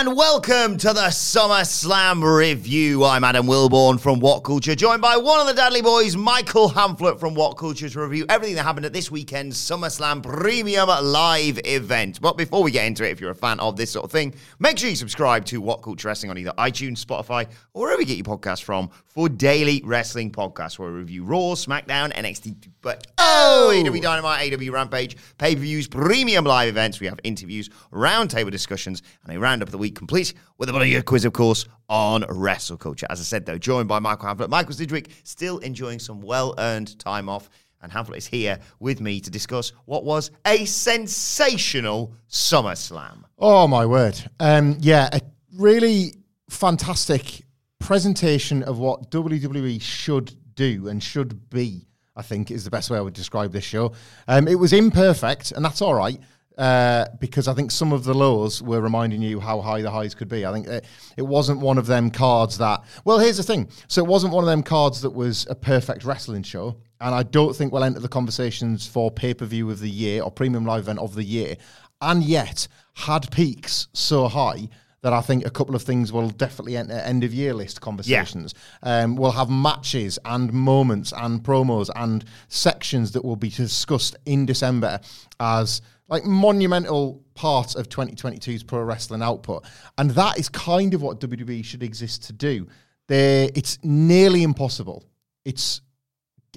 And welcome to the Summer Slam review. I'm Adam Wilbourn from What Culture, joined by one of the Dudley Boys, Michael Hamflett from What Culture, to review everything that happened at this weekend's Summer Slam Premium Live event. But before we get into it, if you're a fan of this sort of thing, make sure you subscribe to What Culture Wrestling on either iTunes, Spotify, or wherever you get your podcasts from for daily wrestling podcasts where we review Raw, SmackDown, NXT, but oh, AEW oh! Dynamite, AEW Rampage, pay per views, premium live events. We have interviews, roundtable discussions, and a roundup of the week complete with a your quiz, of course, on wrestle culture. As I said, though, joined by Michael Hamflett. Michael Sidgwick still enjoying some well earned time off. And Hamflett is here with me to discuss what was a sensational SummerSlam. Oh my word! Um, yeah, a really fantastic presentation of what WWE should do and should be. I think is the best way I would describe this show. Um, it was imperfect, and that's all right. Uh, because I think some of the lows were reminding you how high the highs could be. I think it, it wasn't one of them cards that. Well, here's the thing. So it wasn't one of them cards that was a perfect wrestling show, and I don't think we'll enter the conversations for pay per view of the year or premium live event of the year. And yet had peaks so high that I think a couple of things will definitely enter end of year list conversations. Um, we'll have matches and moments and promos and sections that will be discussed in December as like monumental part of 2022's pro wrestling output. And that is kind of what WWE should exist to do. They, it's nearly impossible. It's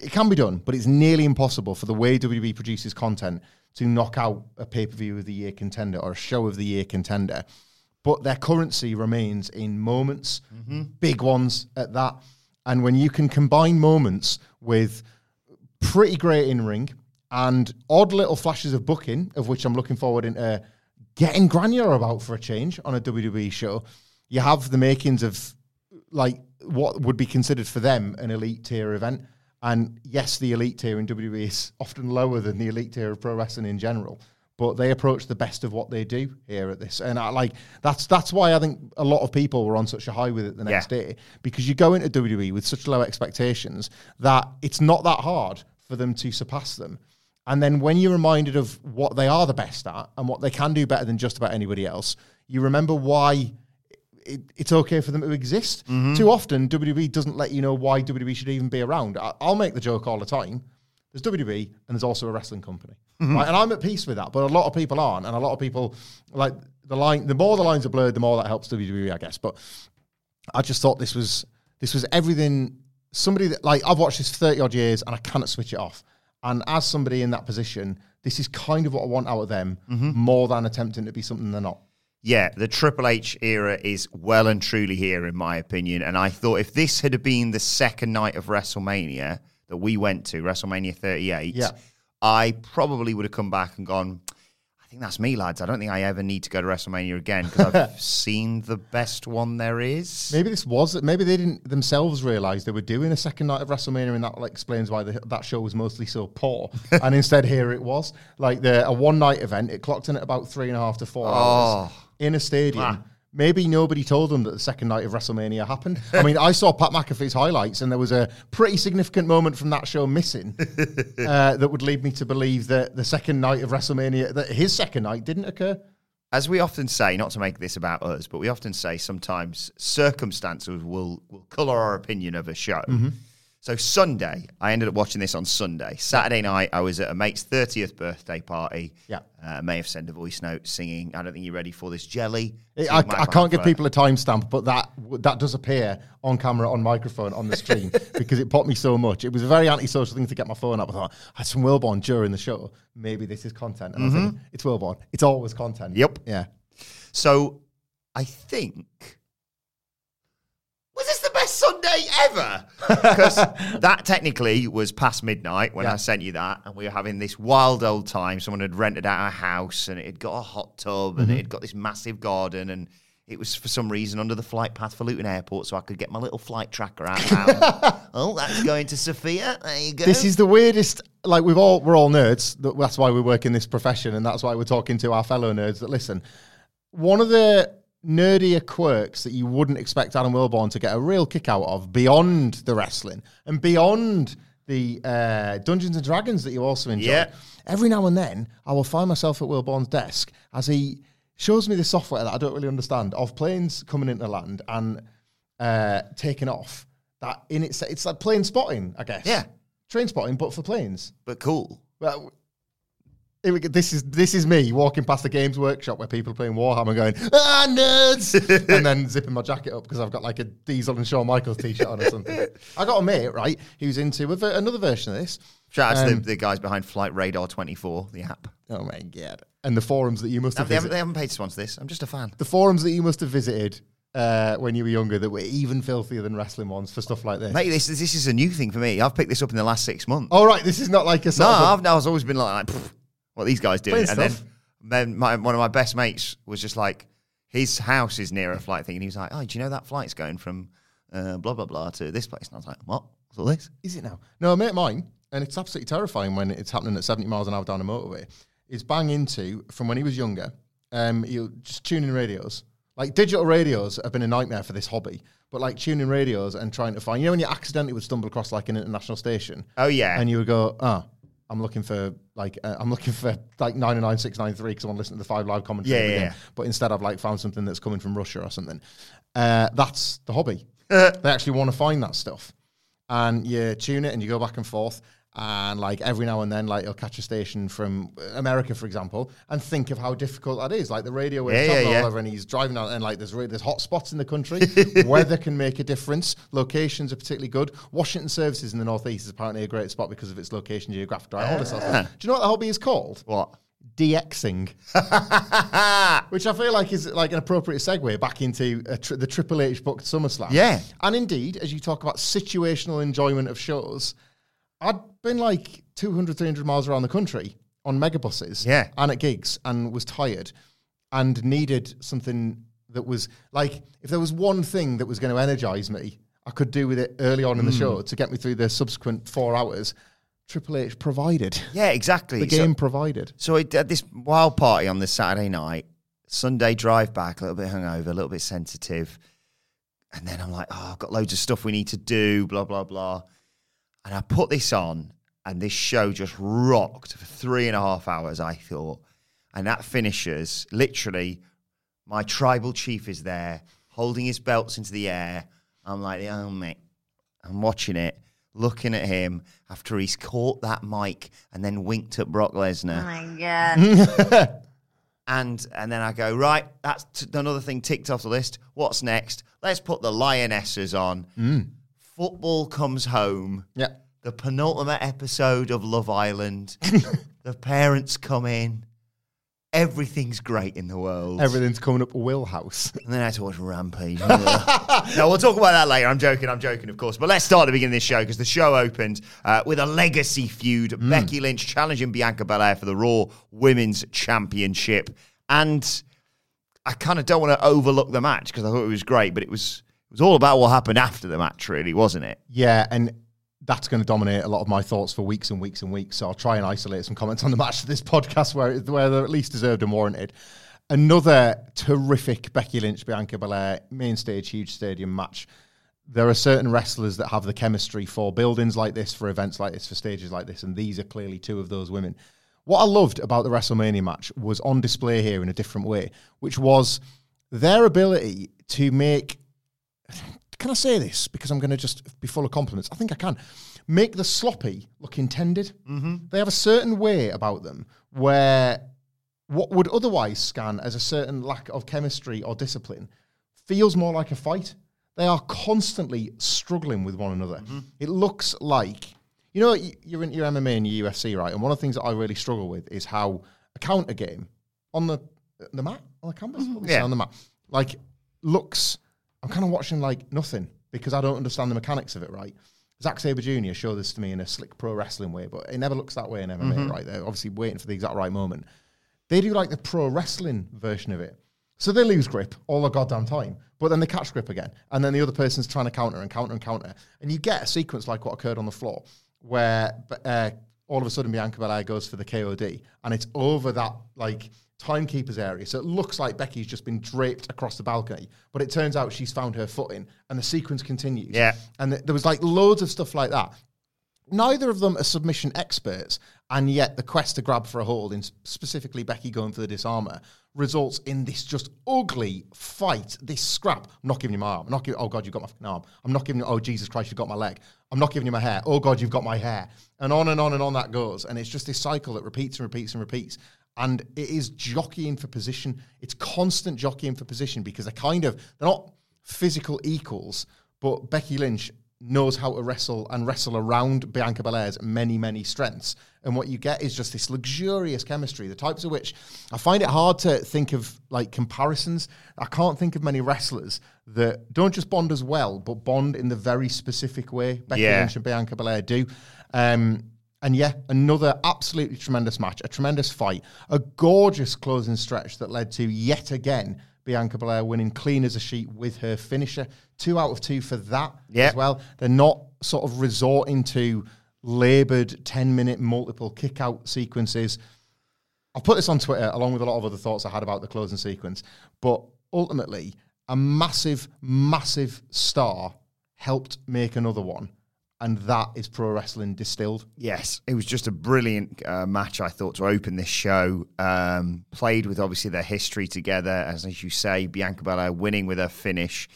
it can be done, but it's nearly impossible for the way WWE produces content to knock out a pay per view of the year contender or a show of the year contender. But their currency remains in moments, mm-hmm. big ones at that. And when you can combine moments with pretty great in ring and odd little flashes of booking, of which I'm looking forward into uh, getting granular about for a change on a WWE show, you have the makings of like what would be considered for them an elite tier event. And yes, the elite tier in WWE is often lower than the elite tier of pro wrestling in general. But they approach the best of what they do here at this, and I like that's that's why I think a lot of people were on such a high with it the next Yeah. day because you go into WWE with such low expectations that it's not that hard for them to surpass them. And then when you're reminded of what they are the best at and what they can do better than just about anybody else, you remember why it, it's okay for them to exist. Mm-hmm. Too often, WWE doesn't let you know why WWE should even be around. I, I'll make the joke all the time. There's WWE and there's also a wrestling company, mm-hmm. right? And I'm at peace with that, but a lot of people aren't, and a lot of people like the line. The more the lines are blurred, the more that helps WWE, I guess. But I just thought this was this was everything. Somebody that like I've watched this for thirty odd years and I cannot switch it off. And as somebody in that position, this is kind of what I want out of them, mm-hmm. more than attempting to be something they're not. Yeah, the Triple H era is well and truly here, in my opinion. And I thought if this had been the second night of WrestleMania that we went to, WrestleMania 38, Yeah. I probably would have come back and gone, think that's me, lads. I don't think I ever need to go to WrestleMania again because I've seen the best one there is. Maybe this was maybe they didn't themselves realize they were doing a second night of WrestleMania, and that like, explains why the, that show was mostly so poor. and instead, here it was like the a one night event. It clocked in at about three and a half to four hours oh. in a stadium. Ah. Maybe nobody told them that the second night of WrestleMania happened. I mean, I saw Pat McAfee's highlights, and there was a pretty significant moment from that show missing uh, that would lead me to believe that the second night of WrestleMania, that his second night didn't occur. as we often say, not to make this about us, but we often say sometimes circumstances will will colour our opinion of a show. Mm-hmm. So Sunday, I ended up watching this on Sunday. Saturday night, I was at a mate's thirtieth birthday party. Yeah. uh, may have sent a voice note singing. I don't think you're ready for this jelly. I, I can't give people a timestamp, but that that does appear on camera, on microphone, on the stream because it popped me so much. It was a very antisocial thing to get my phone up. I thought, I had some Wilbourn during the show. Maybe this is content. And I was thinking, it's Wilbourn. It's always content. Mm-hmm. Yep. Yeah. So I think was this the best Sunday ever? Because that technically was past midnight when Yeah. I sent you that, and we were having this wild old time. Someone had rented out a house, and it had got a hot tub, and it mm-hmm. had got this massive garden, and it was for some reason under the flight path for Luton Airport, so I could get my little flight tracker out. now. oh, that's going to Sofia. There you go. This is the weirdest. Like we've all we're all nerds. That's why we work in this profession, and that's why we're talking to our fellow nerds. That listen, one of the nerdier quirks that you wouldn't expect Adam Wilbourn to get a real kick out of, beyond the wrestling and beyond the uh, Dungeons and Dragons that you also enjoy. Yeah. Every now and then, I will find myself at Wilbourn's desk as he shows me the software that I don't really understand of planes coming into the land and uh, taking off. That in it's it's like plane spotting, I guess. Yeah. train spotting, but for planes. but cool. Well, go. this is this is me walking past the games workshop where people are playing Warhammer, going ah nerds, and then zipping my jacket up because I've got like a Diesel and Shawn Michaels t-shirt on or something. I got a mate right who's into a ver- another version of this. Shout out to Um, the, the guys behind Flight Radar 24, the app. Oh my god! And the forums that you must have They haven't, they haven't paid to sponsor this. I'm just a fan. the forums that you must have visited uh, when you were younger that were even filthier than wrestling ones for stuff like this. Mate, this, this is a new thing for me. I've picked this up in the last six months. All right, this is not like a no, sort of a- I've, no, I've always been like, like, "Pfft, what these guys doing. Playing And then, stuff. then my, one of my best mates was just like, his house is near a flight thing. And he was like, oh, do you know that flight's going from uh, blah, blah, blah to this place? And I was like, what? What's all this? Is it now? No, a mate of mine, and it's absolutely terrifying when it's happening at 70 miles an hour down a motorway, is bang into, from when he was younger, um, you just tuning radios. Like digital radios have been a nightmare for this hobby, but like tuning radios and trying to find, you know, when you accidentally would stumble across like an international station. Oh, yeah. And you would go, oh, I'm looking for like, uh, I'm looking for like 99693 because I want to listen to the five live commentary. Yeah, yeah, yeah. But instead I've like found something that's coming from Russia or something. Uh, that's the hobby. they actually want to find that stuff and you tune it and you go back and forth and like every now and then like you'll catch a station from America for example and think of how difficult that is like the radio Yeah, yeah, yeah. over and he's driving out and like there's there's hot spots in the country weather can make a difference locations are particularly good Washington services in the northeast is apparently a great spot because of its location geographic right all this sort of stuff. Ah. do you know what the hobby is called What? DXing which I feel like is like an appropriate segue back into tri- the Triple H booked SummerSlam. Yeah. And indeed, as you talk about situational enjoyment of shows, I'd been like 200, 300 miles around the country on megabuses Yeah. and at gigs and was tired and needed something that was like, if there was one thing that was going to energize me, I could do with it early on in the Hmm. show to get me through the subsequent four hours. Triple H provided. Yeah, exactly. The So- game provided. So I had this wild party on this Saturday night. Sunday drive back, a little bit hungover, a little bit sensitive. And then I'm like, oh, I've got loads of stuff we need to do, blah, blah, blah. And I put this on, and this show just rocked for three and a half hours, I thought. And that finishes literally, my tribal chief is there holding his belts into the air. I'm like, oh, mate. I'm watching it, looking at him after he's caught that mic and then winked at Brock Lesnar. Oh, my God. and and then I go right. That's t- another thing ticked off the list. What's next? Let's put the Lionesses on. Mm. Football comes home. Yeah. The penultimate episode of Love Island. the parents come in. Everything's great in the world. Everything's coming up Will House. And then I had to watch Rampage. no, we'll talk about that later. I'm joking. I'm joking, of course. But let's start at the beginning of this show because the show opened uh, with a legacy feud. Becky Lynch challenging Bianca Belair for the Raw Women's Championship. And I kind of don't want to overlook the match because I thought it was great, but it was was all about what happened after the match, really, wasn't it? Yeah, and that's going to dominate a lot of my thoughts for weeks and weeks and weeks. So I'll try and isolate some comments on the match to this podcast where where they're at least deserved and warranted. Another terrific Becky Lynch Bianca Belair main stage huge stadium match. There are certain wrestlers that have the chemistry for buildings like this, for events like this, for stages like this, and these are clearly two of those women. what I loved about the WrestleMania match was on display here in a different way, which was their ability to make. Can I say this? Because I'm going to just be full of compliments. I think I can. Make the sloppy look intended. Mm-hmm. They have a certain way about them where what would otherwise scan as a certain lack of chemistry or discipline feels more like a fight. They are constantly struggling with one another. It looks like, you know, you're in your MMA and your UFC, right? And one of the things that I really struggle with is how a counter game on the the mat, on the canvas, What do they say Yeah. on the mat, like looks. I'm kind of watching like nothing because I don't understand the mechanics of it, right? Zack Sabre Jr. showed this to me in a slick pro wrestling way, but it never looks that way in MMA, right? They're obviously waiting for the exact right moment. They do like the pro wrestling version of it. So they lose grip all the goddamn time, but then they catch grip again. And then the other person's trying to counter and counter and counter. And you get a sequence like what occurred on the floor where uh, all of a sudden Bianca Belair goes for the KOD and it's over that like timekeeper's area. So it looks like Becky's just been draped across the balcony, but it turns out she's found her footing and the sequence continues. Yeah. And th- there was like loads of stuff like that neither of them are submission experts, and yet the quest to grab for a hold, in specifically Becky going for the disarmer, results in this just ugly fight, this scrap. I'm not giving you my arm. I'm not giving. Oh God, you've got my fucking arm. I'm not giving you. Oh Jesus Christ, you've got my leg. I'm not giving you my hair. Oh God, you've got my hair. And on and on and on that goes, and it's just this cycle that repeats and repeats and repeats. And it is jockeying for position. It's constant jockeying for position because they're kind of they're not physical equals, but Becky Lynch knows how to wrestle and wrestle around Bianca Belair's many, many strengths. And what you get is just this luxurious chemistry, the types of which I find it hard to think of like comparisons. I can't think of many wrestlers that don't just bond as well, but bond in the very specific way Becky Yeah. Lynch and Bianca Belair do. Um, and yeah, another absolutely tremendous match, a tremendous fight, a gorgeous closing stretch that led to yet again Bianca Belair winning clean as a sheet with her finisher. Two out of two for that Yeah. as well. They're not sort of resorting to laboured 10 minute multiple kick out sequences. I'll put this on Twitter along with a lot of other thoughts I had about the closing sequence. But ultimately, a massive, massive star helped make another one. And that is pro wrestling distilled. Yes, it was just a brilliant uh, match, I thought, to open this show. Um, played with obviously their history together, as, as you say, Bianca Belair winning with her finish.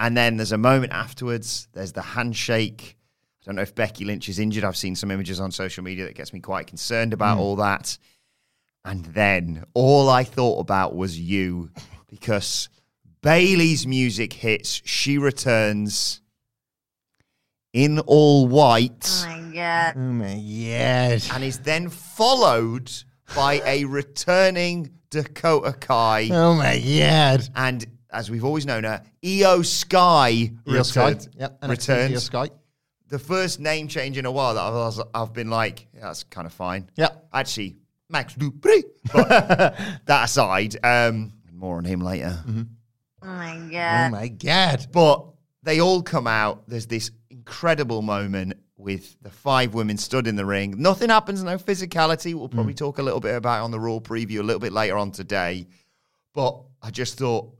And then there's a moment afterwards, there's the handshake. I don't know if Becky Lynch is injured. I've seen some images on social media that gets me quite concerned about all that. And then all I thought about was you because Bayley's music hits, she returns in all white Oh my god. Oh my god. And is then followed by a returning Dakota Kai. Oh my god. And as we've always known her, Iyo Sky Iyo Sky. Yep. NXT returns. Iyo Sky. The first name change in a while that I've, was- I've been like, yeah, that's kind of fine. Yeah. Actually, Max Dupri. But that aside, um, more on him later. Mm-hmm. Oh my god. Oh my god. But they all come out. There's this incredible moment with the five women stood in the ring. Nothing happens, no physicality. We'll probably mm. talk a little bit about it on the Raw preview a little bit later on today. But I just thought,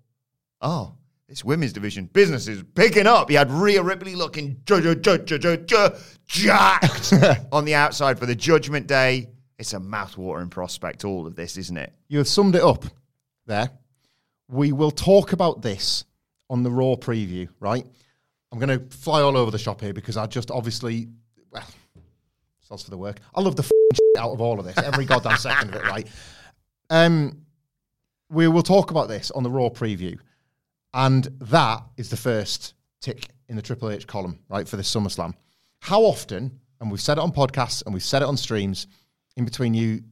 oh, this women's division business is picking up. You had Rhea Ripley looking ju- ju- ju- jacked on the outside for the Judgment Day. It's a mouthwatering prospect, all of this, isn't it? You have summed it up there. We will talk about this on the Raw preview, right? I'm going to fly all over the shop here because I just obviously, well, sounds for the work. I love the shit out of all of this, every goddamn second of it, right? Um, we will talk about this on the Raw preview, and that is the first tick in the Triple H column, right, for this SummerSlam. How often, and we've said it on podcasts and we've said it on streams, in between you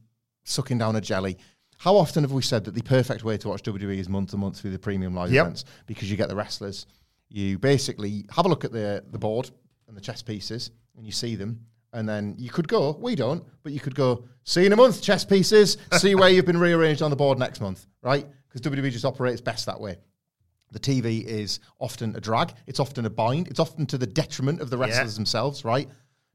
sucking down a jelly. How often have we said that the perfect way to watch WWE is month to month through the premium live Yep. events because you get the wrestlers, you basically have a look at the the board and the chess pieces, and you see them, and then you could go. We don't, but you could go. See you in a month, chess pieces. see where you've been rearranged on the board next month, right? Because WWE just operates best that way. The TV is often a drag. It's often a bind. It's often to the detriment of the wrestlers themselves, right?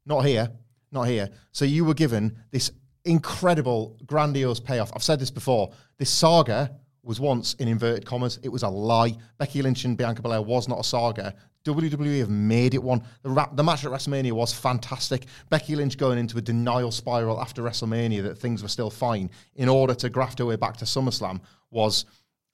Not here. Not here. So you were given this incredible, grandiose payoff. I've said this before. This saga was once in inverted commas. It was a lie. Becky Lynch and Bianca Belair was not a saga. WWE have made it one. The, ra- the match at WrestleMania was fantastic. Becky Lynch going into a denial spiral after WrestleMania that things were still fine in order to graft her way back to SummerSlam was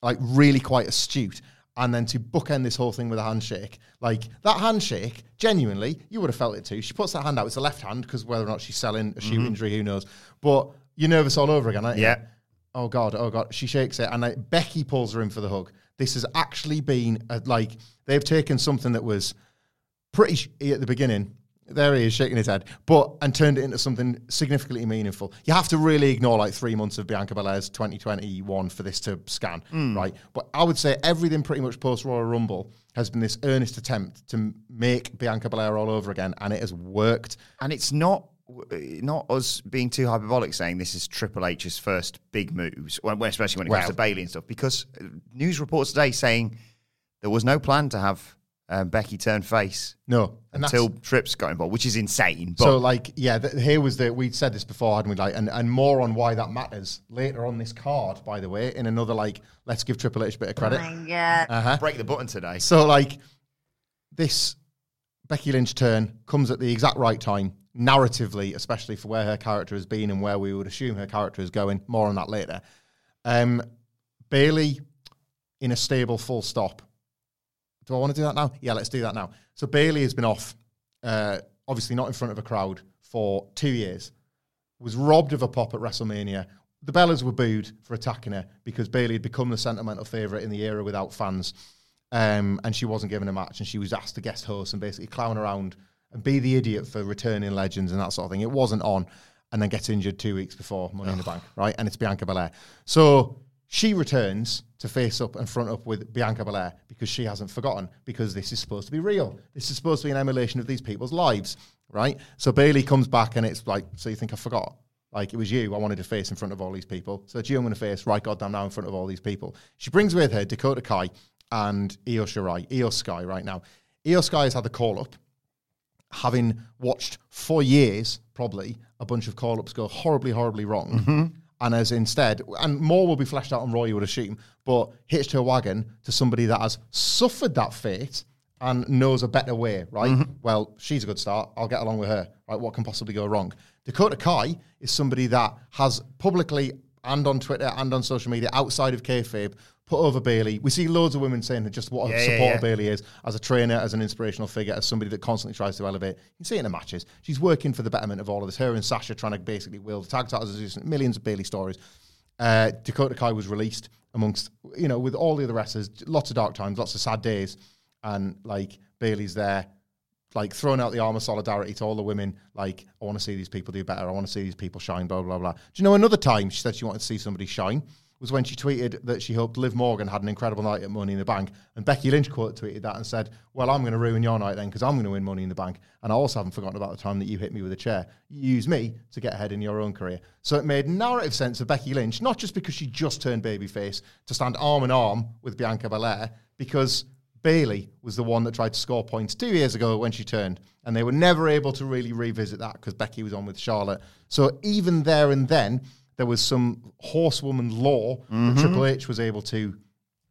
like really quite astute. And then to bookend this whole thing with a handshake, like that handshake, genuinely, you would have felt it too. She puts that hand out. It's a left hand because whether or not she's selling a shoe mm-hmm. injury, who knows? But you're nervous all over again, aren't you? Yeah. Oh god, oh god. She shakes it, and Becky pulls her in for the hug. This has actually been a, like they've taken something that was pretty sh- eh, at the beginning. There he is shaking his head, but and turned it into something significantly meaningful. You have to really ignore like three months of Bianca Belair's 2021 for this to scan, hmm. right? But I would say everything pretty much post Royal Rumble has been this earnest attempt to make Bianca Belair all over again, and it has worked. And it's not not us being too hyperbolic saying this is Triple H's first big moves, when- when- especially when it comes Well- to Bayley and stuff, because uh, news reports today saying there was no plan to have um, Becky turn face No, and that's- until Trips got involved, which is insane. But so like yeah, th- here was the we'd said this before, hadn't we? Like and, and more on why that matters later on this card, by the way, in another like let's give Triple H a bit of credit. Yeah, break the button today. So like this Becky Lynch turn comes at the exact right time, narratively, especially for where her character has been and where we would assume her character is going. More on that later. Um, Bayley in a stable full stop. Do I want to do that now? Yeah, let's do that now. So Bayley has been off, uh, obviously not in front of a crowd for two years. Was robbed of a pop at WrestleMania. The Bellas were booed for attacking her because Bayley had become the sentimental favorite in the era without fans, um, and she wasn't given a match, and she was asked to guest host and basically clown around and be the idiot for returning legends and that sort of thing. It wasn't on, and then gets injured two weeks before Money in the Bank, right? And it's Bianca Belair. So she returns to face up and front up with Bianca Belair because she hasn't forgotten because this is supposed to be real. This is supposed to be an emulation of these people's lives, right? So Bayley comes back and it's like, so you think I forgot? Like it was you I wanted to face in front of all these people. So it's you I'm going to face right goddamn now in front of all these people. She brings with her Dakota Kai and Io Shirai, Iyo Sky right now. Iyo Sky has had the call up having watched for years, probably, a bunch of call ups go horribly, horribly wrong. Mm-hmm. And as instead, and more will be fleshed out on Raw, you would assume, but hitched her wagon to somebody that has suffered that fate and knows a better way, right? Mm-hmm. Well, she's a good start. I'll get along with her, right? What can possibly go wrong? Dakota Kai is somebody that has publicly and on Twitter and on social media outside of kayfabe put over Bayley. We see loads of women saying that just what a Yeah, supporter yeah. Bayley is as a trainer, as an inspirational figure, as somebody that constantly tries to elevate. You see it in the matches. She's working for the betterment of all of this. Her and Sasha trying to basically wield tag titles. Millions of Bayley stories. Uh, Dakota Kai was released amongst, you know, with all the other wrestlers. Lots of dark times, lots of sad days, and like Bayley's there, like throwing out the arm of solidarity to all the women. Like, I want to see these people do better. I want to see these people shine. Blah blah blah. Do you know another time she said she wanted to see somebody shine? Was when she tweeted that she hoped Liv Morgan had an incredible night at Money in the Bank, and Becky Lynch quote tweeted that and said, "Well, I'm going to ruin your night then because I'm going to win Money in the Bank, and I also haven't forgotten about the time that you hit me with a chair. You use me to get ahead in your own career." So it made narrative sense of Becky Lynch, not just because she just turned babyface to stand arm in arm with Bianca Belair, because Bayley was the one that tried to score points two years ago when she turned, and they were never able to really revisit that because Becky was on with Charlotte. So even there and then, there was some horsewoman law that mm-hmm. Triple H was able to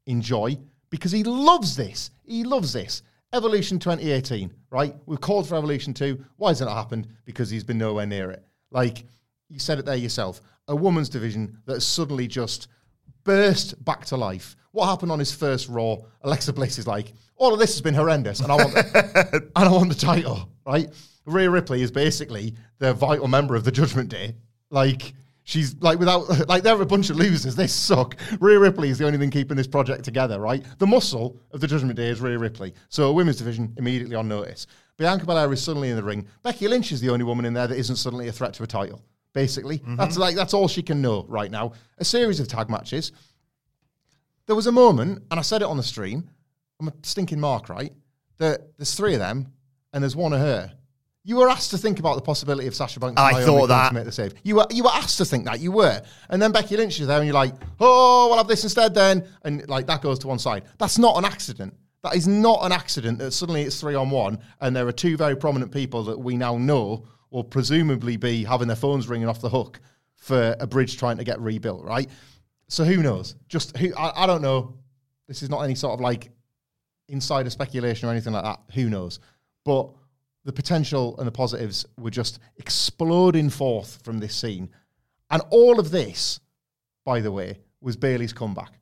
enjoy because he loves this. He loves this. Evolution 2018, right? We've called for Evolution 2. Why hasn't it happened? Because he's been nowhere near it. Like, you said it there yourself. A woman's division that has suddenly just burst back to life. What happened on his first Raw? Alexa Bliss is like, all of this has been horrendous, and I want, and I want the title, right? Rhea Ripley is basically the vital member of the Judgment Day. Like, she's like without, like they're a bunch of losers. They suck. Rhea Ripley is the only thing keeping this project together, right? The muscle of the Judgment Day is Rhea Ripley. So a women's division immediately on notice. Bianca Belair is suddenly in the ring. Becky Lynch is the only woman in there that isn't suddenly a threat to a title. Basically, mm-hmm. that's like that's all she can know right now. A series of tag matches. There was a moment, and I said it on the stream. I'm a stinking mark, right? That there's three of them, and there's one of her. You were asked to think about the possibility of Sasha Banks. I thought that. to make the save. You were you were asked to think that. You were, and then Becky Lynch is there, and you're like, oh, we'll have this instead then, and like that goes to one side. That's not an accident. That is not an accident that suddenly it's three on one, and there are two very prominent people that we now know will presumably be having their phones ringing off the hook for a bridge trying to get rebuilt, right? So who knows? Just who? I, I don't know. This is not any sort of like insider speculation or anything like that. Who knows? But the potential and the positives were just exploding forth from this scene, and all of this, by the way, was Bayley's comeback.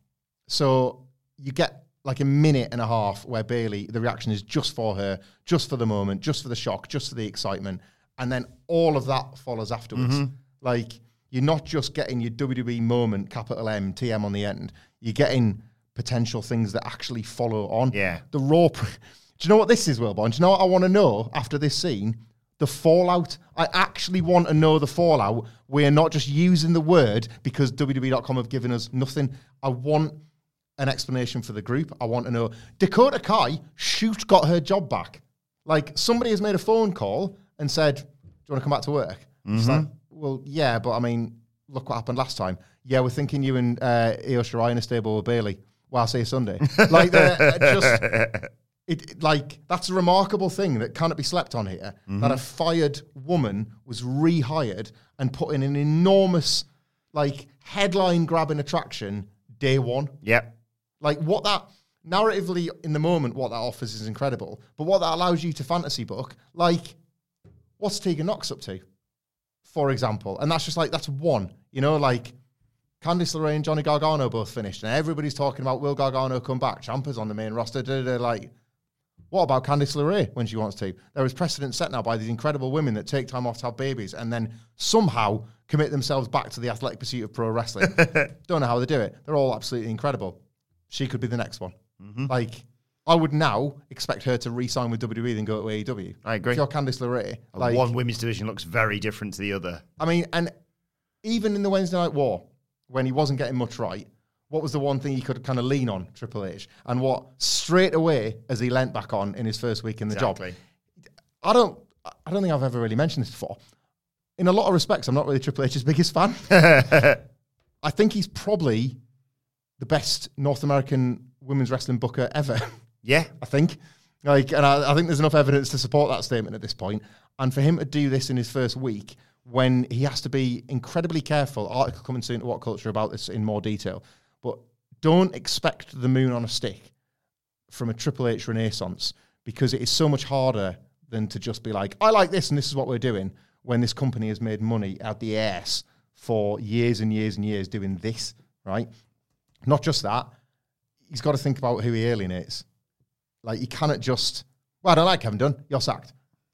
So you get like a minute and a half where Bayley, the reaction is just for her, just for the moment, just for the shock, just for the excitement, and then all of that follows afterwards. Mm-hmm. Like you're not just getting your WWE moment, capital M, TM on the end. You're getting potential things that actually follow on. Yeah. The raw. Pre- Do you know what this is, Wilbourn? Do you know what I want to know after this scene? The fallout. I actually want to know the fallout. We're not just using the word because WWE.com have given us nothing. I want an explanation for the group. I want to know. Dakota Kai, shoot, got her job back. Like somebody has made a phone call and said, "Do you want to come back to work?" She's like, "Well, yeah, but I mean, look what happened last time. Yeah, we're thinking you and uh, Io Shirai in a stable with Bayley. Well, I'll see you Sunday. like, they're just it it- like that's a remarkable thing that cannot be slept on here. That mm-hmm. a fired woman was rehired and put in an enormous, like headline grabbing attraction day one. Yep. Like what that narratively in the moment, what that offers is incredible. But what that allows you to fantasy book, like what's Tegan Nox up to, for example, and that's just like that's one. You know, like Candice LeRae and Johnny Gargano both finished, and everybody's talking about will Gargano come back? Ciampa's on the main roster. da, da, da, like, what about Candice LeRae when she wants to? There is precedent set now by these incredible women that take time off to have babies and then somehow commit themselves back to the athletic pursuit of pro wrestling. Don't know how they do it. They're all absolutely incredible. She could be the next one. Mm-hmm. Like, I would now expect her to re-sign with WWE than go to AEW. I agree. If you're Candice LeRae, like, One women's division looks very different to the other. I mean, and even in the Wednesday Night War, when he wasn't getting much right, what was the one thing he could kind of lean on, Triple H? And what straight away as he leant back on in his first week in the Exactly. job? I don't, I don't think I've ever really mentioned this before. In a lot of respects, I'm not really Triple H's biggest fan. I think he's probably the best North American women's wrestling booker ever. Yeah. I think. Like, and I, I think there's enough evidence to support that statement at this point. And for him to do this in his first week, when he has to be incredibly careful, article coming soon to What Culture about this in more detail, don't expect the moon on a stick from a Triple H renaissance because it is so much harder than to just be like, I like this and this is what we're doing when this company has made money out the ass for years and years and years doing this, right? Not just that, he's got to think about who he alienates. Like you cannot just. Well, I don't like Kevin Dunn. You're sacked.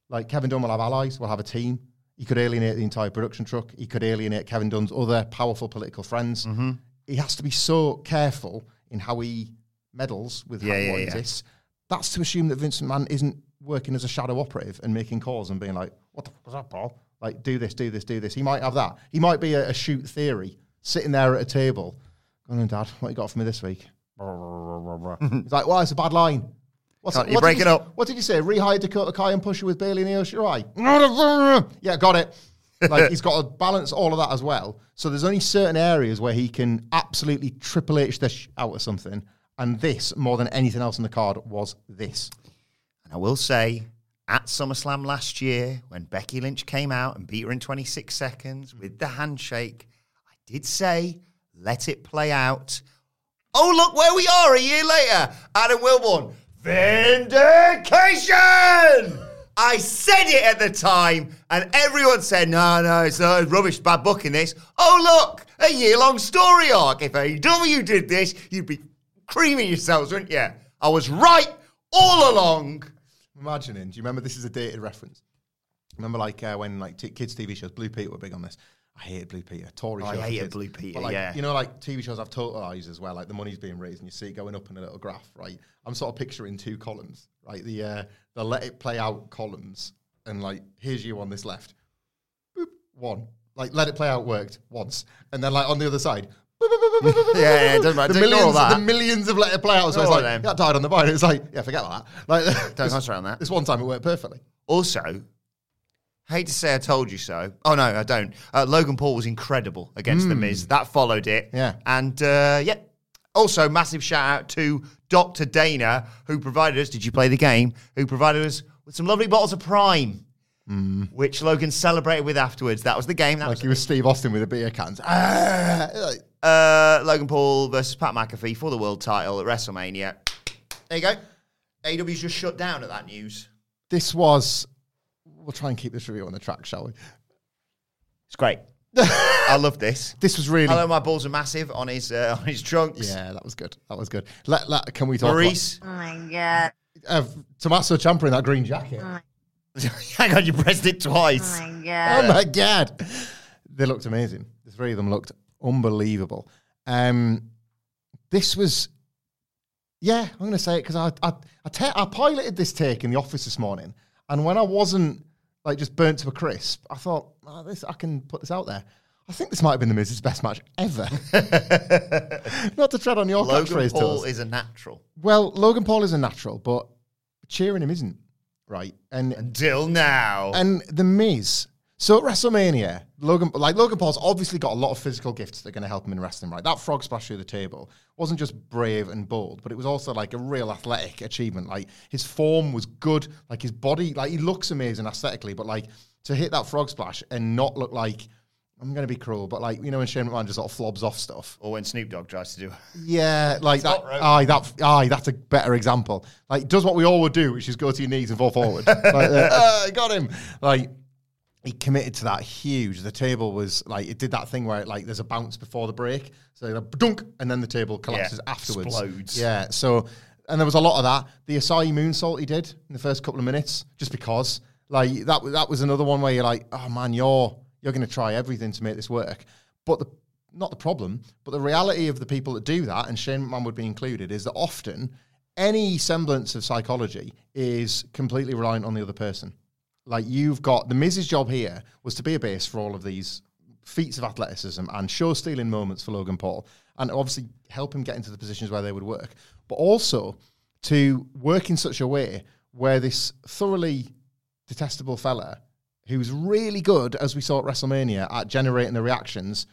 Like Kevin Dunn will have allies. Will have a team. He could alienate the entire production truck. He could alienate Kevin Dunn's other powerful political friends. Mm-hmm. He has to be so careful in how he meddles with Yeah, yeah, what yeah. exists. That's to assume that Vince McMahon isn't working as a shadow operative and making calls and being like, "What the fuck was that, Paul? Like, do this, do this, do this." He might have that. He might be a, a shoot theory sitting there at a table. Going on, Dad, what you got for me this week? He's like, well, it's a bad line. What's Can't- what you're did breaking you- up. What did you say? Rehire Dakota Kai and push her with Bayley and Io Shirai. yeah, got it. Like he's got to balance all of that as well. So there's only certain areas where he can absolutely triple H this sh- out of something, and this more than anything else in the card was this. And I will say, at SummerSlam last year, when Becky Lynch came out and beat her in 26 seconds with the handshake, I did say, let it play out. Oh, look where we are a year later. Adam Wilbourn, vindication! I said it at the time, and everyone said, no, no, it's uh, rubbish, bad booking this. Oh, look, a year long story arc. If AEW did this, you'd be creaming yourselves, wouldn't you? I was right all along. Imagining, do you remember this is a dated reference? Remember, like uh, when like t- kids' TV shows, Blue Peter were big on this. I hated Blue Peter. Tory Oh, I show for hated. Blue Peter, But, like, yeah. You know, like TV shows have totalisers as well. Like the money's being raised, and you see it going up in a little graph, right? I'm sort of picturing two columns, right? The uh, the let it play out columns, and like here's you on this left, boop, one. Like let it play out worked once, and then like on the other side. boop, boop, boop, Yeah, yeah, it doesn't the matter. Ignore millions, that. the millions of let it play out. So it's like that died on the vine. It's like yeah, forget that. Like Don't concentrate on that. This one time it worked perfectly. Also, hate to say I told you so. Oh no, I don't. Uh, Logan Paul was incredible against the Miz. That followed it. Yeah. and uh, yeah. Also, massive shout out to Dr. Dana, who provided us. Did you play the game? Who provided us with some lovely bottles of Prime? which Logan celebrated with afterwards. That was the game. That Like was he was Steve Austin with a beer cans. Ah, uh, Logan Paul versus Pat McAfee for the world title at WrestleMania. There you go. AEW's just shut down at that news. this was. We'll try and keep this review on the track, shall we? It's great. I love this. This was really. Hello, my balls are massive on his uh, on his trunks. Yeah, that was good. That was good. Let, let, can we talk Maurice, about Oh my god. uh, Tommaso Ciampa in that green jacket? Oh hang on, you pressed it twice. Oh my god, they looked amazing. The three of them looked unbelievable. Um, this was, yeah, I'm going to say it because I I I, ta- I piloted this take in the office this morning, and when I wasn't like just burnt to a crisp, I thought, oh, this I can put this out there. I think this might have been the Miz's best match ever. Not to tread on your Logan Paul Toes. is a natural Well, Logan Paul is a natural, but cheering him isn't right. And until now. and the Miz. So at WrestleMania, Logan like Logan Paul's obviously got a lot of physical gifts that are going to help him in wrestling. Right, that frog splash through the table wasn't just brave and bold, but it was also like a real athletic achievement. Like his form was good, like his body, like he looks amazing aesthetically, but like to hit that frog splash and not look like I'm going to be cruel, but like you know when Shane McMahon just sort of flobs off stuff. or when Snoop Dogg tries to do. Yeah, like that. Aye, that. Aye, that's a better example. Like, does what we all would do, which is go to your knees and fall forward. like, uh, uh, got him. Like, he committed to that huge. The table was like it did that thing where like there's a bounce before the break, so like, dunk, and then the table collapses Yeah, afterwards. explodes. Yeah. So, and there was a lot of that. The Asai moonsault he did in the first couple of minutes, just because. Like that, was- that was another one where you're like, oh man, you're you're going to try everything to make this work. But the not the problem, but the reality of the people that do that, and Shane McMahon would be included, is that often any semblance of psychology is completely reliant on the other person. Like you've got the Miz's job here was to be a base for all of these feats of athleticism and show stealing moments for Logan Paul, and obviously help him get into the positions where they would work, but also to work in such a way where this thoroughly detestable fella who's really good, as we saw at WrestleMania, at generating the reactions,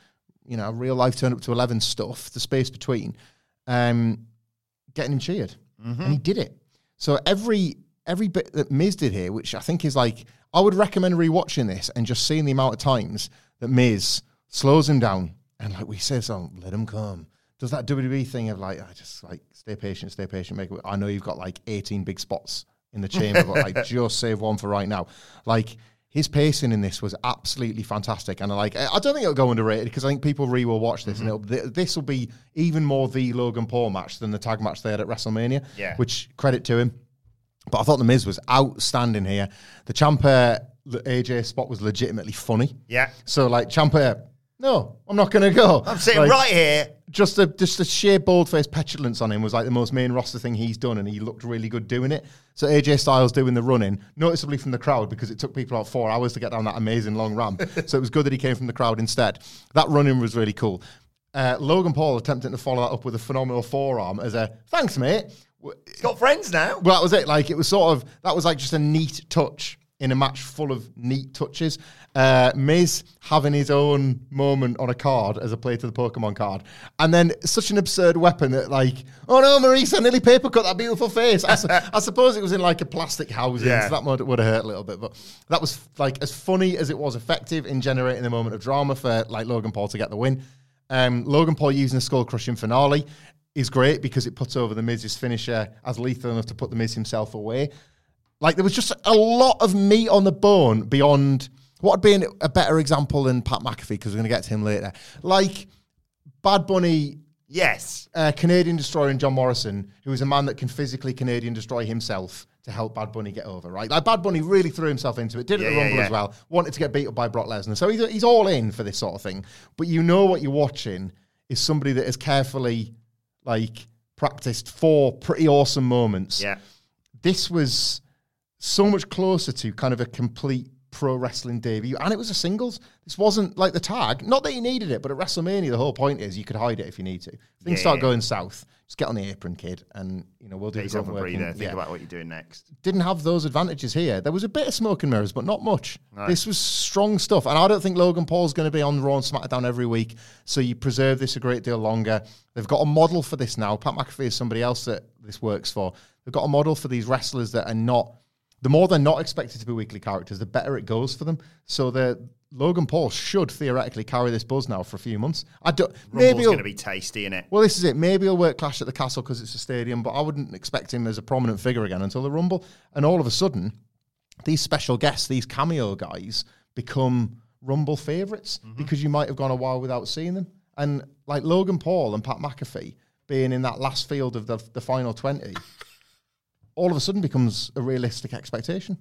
you know, real life turn up to 11 stuff, the space between, um, getting him cheered. And he did it. So every every bit that Miz did here, which I think is like, I would recommend rewatching this and just seeing the amount of times that Miz slows him down and like we say, so let him come. Does that WWE thing of like, I just like stay patient, stay patient, make it. I know you've got like 18 big spots in the chamber, but like just save one for right now. Like his pacing in this was absolutely fantastic, and like. I don't think it'll go underrated because I think people re will watch this, and mm-hmm. it'll, th- this will be even more the Logan Paul match than the tag match they had at WrestleMania. Yeah. which credit to him. But I thought the Miz was outstanding here. The Ciampa AJ spot was legitimately funny. Yeah. So like Ciampa, no, I'm not going to go. I'm sitting Like, right here. just the just the sheer bold faced petulance on him was like the most main roster thing he's done, and he looked really good doing it. So AJ Styles doing the running, noticeably from the crowd because it took people about four hours to get down that amazing long ramp. so it was good that he came from the crowd instead. That running was really cool. Uh, Logan Paul attempting to follow that up with a phenomenal forearm as a thanks, mate. He's got friends now. well, that was it. Like it was sort of that was like just a neat touch in a match full of neat touches. Uh, Miz having his own moment on a card as a play to the Pokemon card, and then such an absurd weapon that like, oh no, Maurice, I nearly paper cut that beautiful face. I, su- I suppose it was in like a plastic housing, Yeah. so that would, would have hurt a little bit. But that was like as funny as it was effective in generating a moment of drama for like Logan Paul to get the win. Um, Logan Paul using a skull crushing finale is great because it puts over the Miz's finisher as lethal enough to put the Miz himself away. Like there was just a lot of meat on the bone beyond what would be a better example than Pat McAfee because we're going to get to him later. Like Bad Bunny, Yes. uh, Canadian Destroyer, and John Morrison, who is a man that can physically Canadian destroy himself to help Bad Bunny get over. Right, like Bad Bunny really threw himself into it. Did it at the yeah, Rumble yeah. as well. Wanted to get beat up by Brock Lesnar, so he's he's all in for this sort of thing. But you know what you're watching is somebody that is carefully like practiced four pretty awesome moments Yeah. this was so much closer to kind of a complete pro wrestling debut, and it was a singles. This wasn't like the tag. Not that you needed it, but at WrestleMania, the whole point is you could hide it if you need to. Things Yeah, start going south, just get on the apron, kid, and you know we'll do Take yourself a breather. and- Think yeah. about what you're doing next. Didn't have those advantages here. There was a bit of smoke and mirrors, but not much. This was strong stuff, and I don't think Logan Paul's going to be on Raw and SmackDown every week. So you preserve this a great deal longer. They've got a model for this now. Pat McAfee is somebody else that this works for. They've got a model for these wrestlers that are not the more they're not expected to be weekly characters, the better it goes for them. So the Logan Paul should theoretically carry this buzz now for a few months. I don't. maybe Rumble's going to be tasty in it. well, this is it. Maybe he'll work Clash at the Castle because it's a stadium, but I wouldn't expect him as a prominent figure again until the Rumble. And all of a sudden, these special guests, these cameo guys, become Rumble favorites mm-hmm. because you might have gone a while without seeing them. And like Logan Paul and Pat McAfee being in that last field of the, the final 20, all of a sudden becomes a realistic expectation.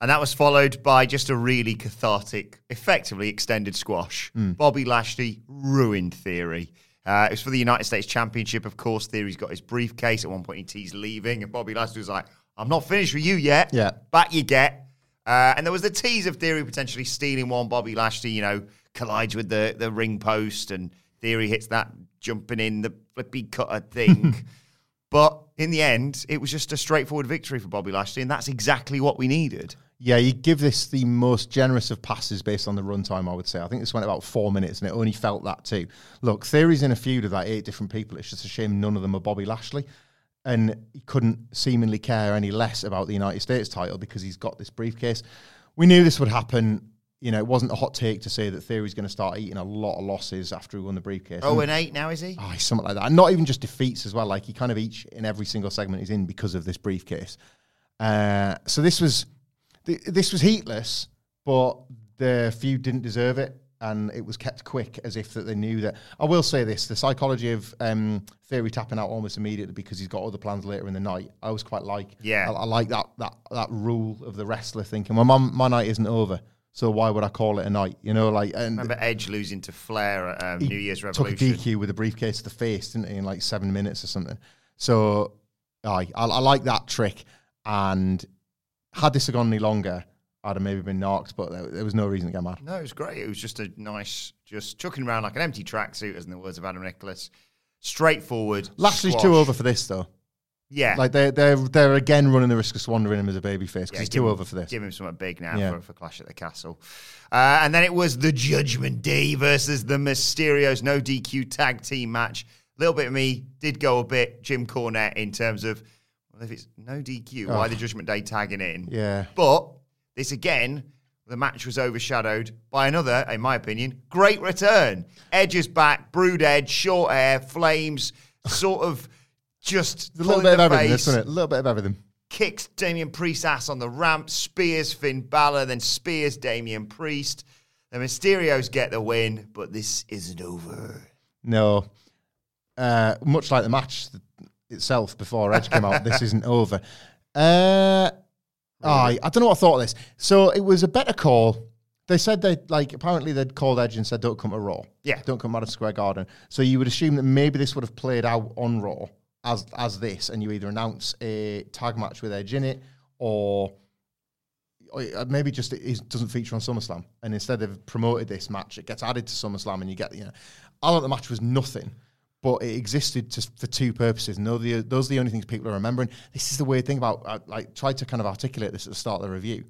And that was followed by just a really cathartic, effectively extended squash. Bobby Lashley ruined Theory. Uh, it was for the United States Championship, of course. Theory's got his briefcase. At one point, he teased leaving, and Bobby Lashley was like, I'm not finished with you yet. Yeah. Back you get. Uh, and there was the tease of Theory potentially stealing one. Bobby Lashley, you know, collides with the, the ring post, and Theory hits that jumping in the flippy cutter thing. but in the end, it was just a straightforward victory for Bobby Lashley, and that's exactly what we needed. Yeah, you give this the most generous of passes based on the runtime, I would say. I think this went about four minutes and it only felt that too. Look, Theory's in a feud with like eight different people. It's just a shame none of them are Bobby Lashley. And he couldn't seemingly care any less about the United States title because he's got this briefcase. We knew this would happen. You know, it wasn't a hot take to say that Theory's going to start eating a lot of losses after he won the briefcase. Oh, And- eight now, is he? Oh, something like that. And not even just defeats as well. Like he kind of each in every single segment he's in because of this briefcase. Uh, so this was th- this was heatless, but the feud didn't deserve it, and it was kept quick as if that they knew that. I will say this: the psychology of um, Theory tapping out almost immediately because he's got other plans later in the night. I was quite like, Yeah. I, I like that that that rule of the wrestler thinking, well, my, my night isn't over. So why would I call it a night? You know, like and Remember Edge losing to Flair at um, New Year's Revolution. Took a DQ with a briefcase to the face, didn't he, in like seven minutes or something. So, aye, I, I like that trick. And had this gone any longer, I'd have maybe been knocked, but there, there was no reason to get mad. No, it was great. It was just a nice, just chucking around like an empty tracksuit, as in the words of Adam Nicholas. Straightforward. Lashley's squash. too over for this, though. Yeah. Like they're they're they're again running the risk of squandering him as a babyface because Yeah, he's too him- over for this. Give him something big now Yeah. for, for Clash at the Castle. Uh, and then it was the Judgment Day versus the Mysterios no DQ tag team match. A little bit of me did go a bit Jim Cornette in terms of, well, if it's no DQ, why the Judgment Day tagging in? Yeah. But this again, the match was overshadowed by another, in my opinion, great return. Edge is back, brood edge, short hair, flames, sort of just A little bit of everything, face isn't it? A little bit of everything. kicks Damian Priest's ass on the ramp, spears Finn Balor, then spears Damian Priest. The Mysterios get the win, but this isn't over. No. Uh, much like the match itself before Edge came out, this isn't over. Uh, aye, I don't know what I thought of this. So it was a better call. They said they like apparently they'd called Edge and said don't come to Raw. Yeah. Don't come out of Square Garden. So you would assume that maybe this would have played out on Raw as as this, and you either announce a tag match with Edge in it, or or uh, maybe just it doesn't feature on SummerSlam, and instead they've promoted this match, it gets added to SummerSlam, and you get you know, I thought the match was nothing, but it existed to, for two purposes, and those are, the, those are the only things people are remembering. This is the weird thing about I like tried to kind of articulate this at the start of the review.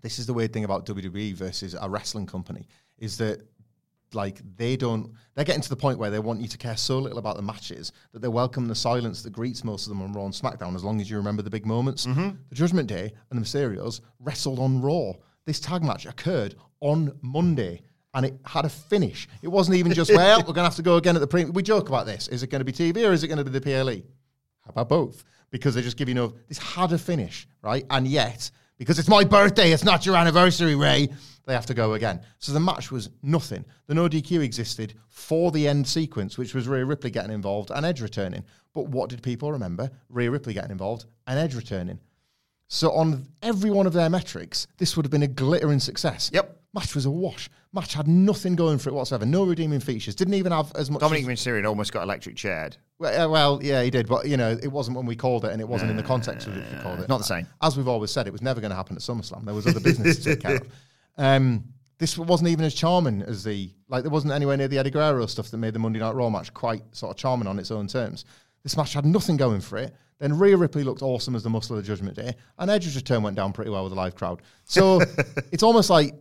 This is the weird thing about WWE versus a wrestling company is that like they don't they're getting to the point where they want you to care so little about the matches that they welcome the silence that greets most of them on Raw and SmackDown as long as you remember the big moments. Mm-hmm. The Judgment Day and the Mysterios wrestled on Raw. This tag match occurred on Monday and it had a finish. It wasn't even just well, we're gonna have to go again at the pre. We joke about this. Is it going to be TV or is it going to be the PLE? How about both? Because they just give you no. This had a finish, right? And yet, because it's my birthday, it's not your anniversary, Rey. They have to go again. So the match was nothing. The no DQ existed for the end sequence, which was Rhea Ripley getting involved and Edge returning. But what did people remember? Rhea Ripley getting involved and Edge returning. So on every one of their metrics, this would have been a glittering success. Yep. Match was a wash. Match had nothing going for it whatsoever. No redeeming features. Didn't even have as much. Dominik Mysterio almost got electric chaired. well, uh, well, yeah, he did, but you know, it wasn't when we called it, and it wasn't in the context of which we called it. Not the same. As we've always said, it was never going to happen at SummerSlam. There was other business to take care of. Um, this wasn't even as charming as the like. There wasn't anywhere near the Eddie Guerrero stuff that made the Monday Night Raw match quite sort of charming on its own terms. This match had nothing going for it. Then Rhea Ripley looked awesome as the muscle of the Judgment Day, and Edge's return went down pretty well with the live crowd. So it's almost like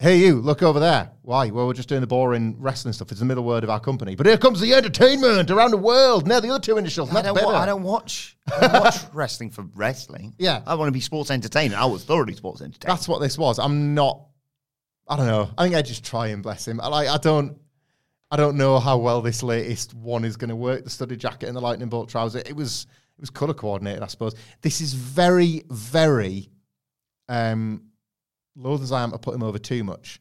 Hey, you, look over there. Why? Well, we're just doing the boring wrestling stuff. It's the middle word of our company. But here comes the entertainment around the world. Now, the other two initials. I don't, wa- I don't watch. I don't watch wrestling for wrestling. Yeah. I want to be sports entertainer. I was thoroughly sports entertainer. That's what this was. I'm not. I don't know. I think I just try and bless him. I like. I don't. I don't know how well this latest one is going to work. The studded jacket and the lightning bolt trouser. It was. It was color coordinated, I suppose. This is very, very. Um, loath as I am to put him over too much.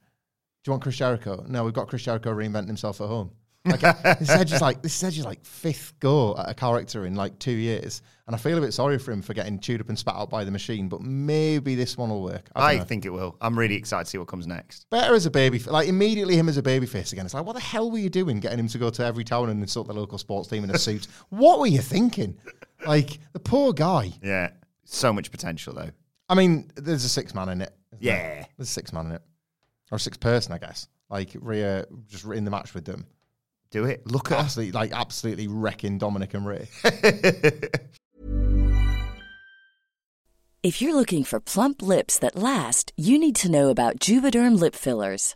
Do you want Chris Jericho? No, we've got Chris Jericho reinventing himself at home. Like uh, this Edge is like this Edge is like fifth go at a character in like two years, and I feel a bit sorry for him for getting chewed up and spat out by the machine. But maybe this one will work. I, I think it will. I'm really excited to see what comes next. better as a baby, like immediately him as a baby face again. It's like, what the hell were you doing, getting him to go to every town and insult the local sports team in a suit? what were you thinking? Like the poor guy. Yeah. So much potential, though. I mean, there's a six man in it. Yeah. there? there's a six man in it, or a six person, I guess. Like Rhea just in the match with them. Do it. Look at oh. us. absolutely like absolutely wrecking Dominik and Rey. If you're looking for plump lips that last, you need to know about Juvederm lip fillers.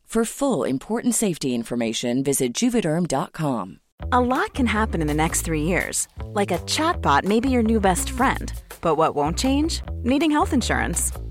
For full important safety information, visit juvederm.com. A lot can happen in the next three years. Like a chatbot may be your new best friend. But what won't change? Needing health insurance.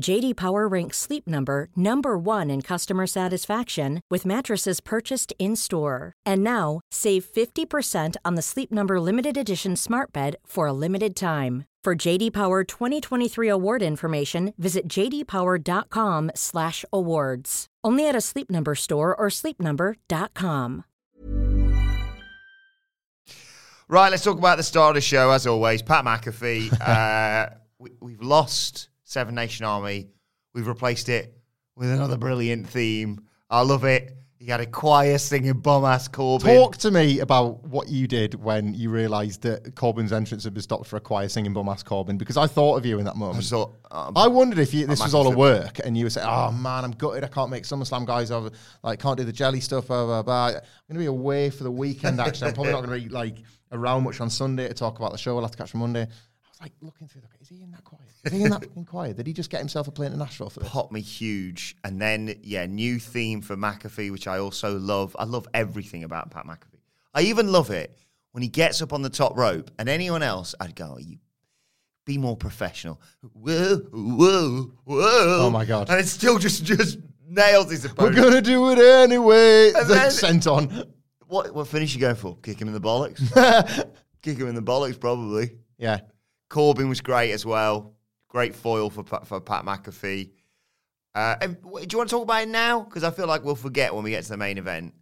JD Power ranks Sleep Number number 1 in customer satisfaction with mattresses purchased in-store. And now, save 50% on the Sleep Number limited edition Smart Bed for a limited time. For JD Power 2023 award information, visit jdpower.com/awards. Only at a Sleep Number store or sleepnumber.com. Right, let's talk about the star of the show, as always, Pat McAfee. uh, we, we've lost Seven Nation Army. We've replaced it with another brilliant theme. I love it. He had a choir singing bum ass Corbin. Talk to me about what you did when you realised that Corbin's entrance had been stopped for a choir singing bum ass Corbin because I thought of you in that moment. I thought, um, I wondered if you, this I'm was all a work and you were saying, "Oh man, I'm gutted. I can't make SummerSlam guys over. Like, can't do the jelly stuff. Blah blah blah. I'm going to be away for the weekend. Actually, I'm probably not going to be like around much on Sunday to talk about the show. I'll have to catch Monday." Like looking through. the Is he in that choir? Is he in that fucking choir? Did he just get himself a plane to Nashville for this? pop me huge. And then, yeah, new theme for McAfee, which I also love. I love everything about Pat McAfee. I even love it when he gets up on the top rope and anyone else, I'd go, oh, you be more professional. Whoa, whoa, whoa. Oh my God. And it still just just nails his opponent. We're gonna do it anyway. And then- sent on. What what finish you going for? Kick him in the bollocks? Kick him in the bollocks, probably. Yeah. Corbin was great as well. Great foil for Pat- for Pat McAfee. Uh, and do you want to talk about it now? Because I feel like we'll forget when we get to the main event.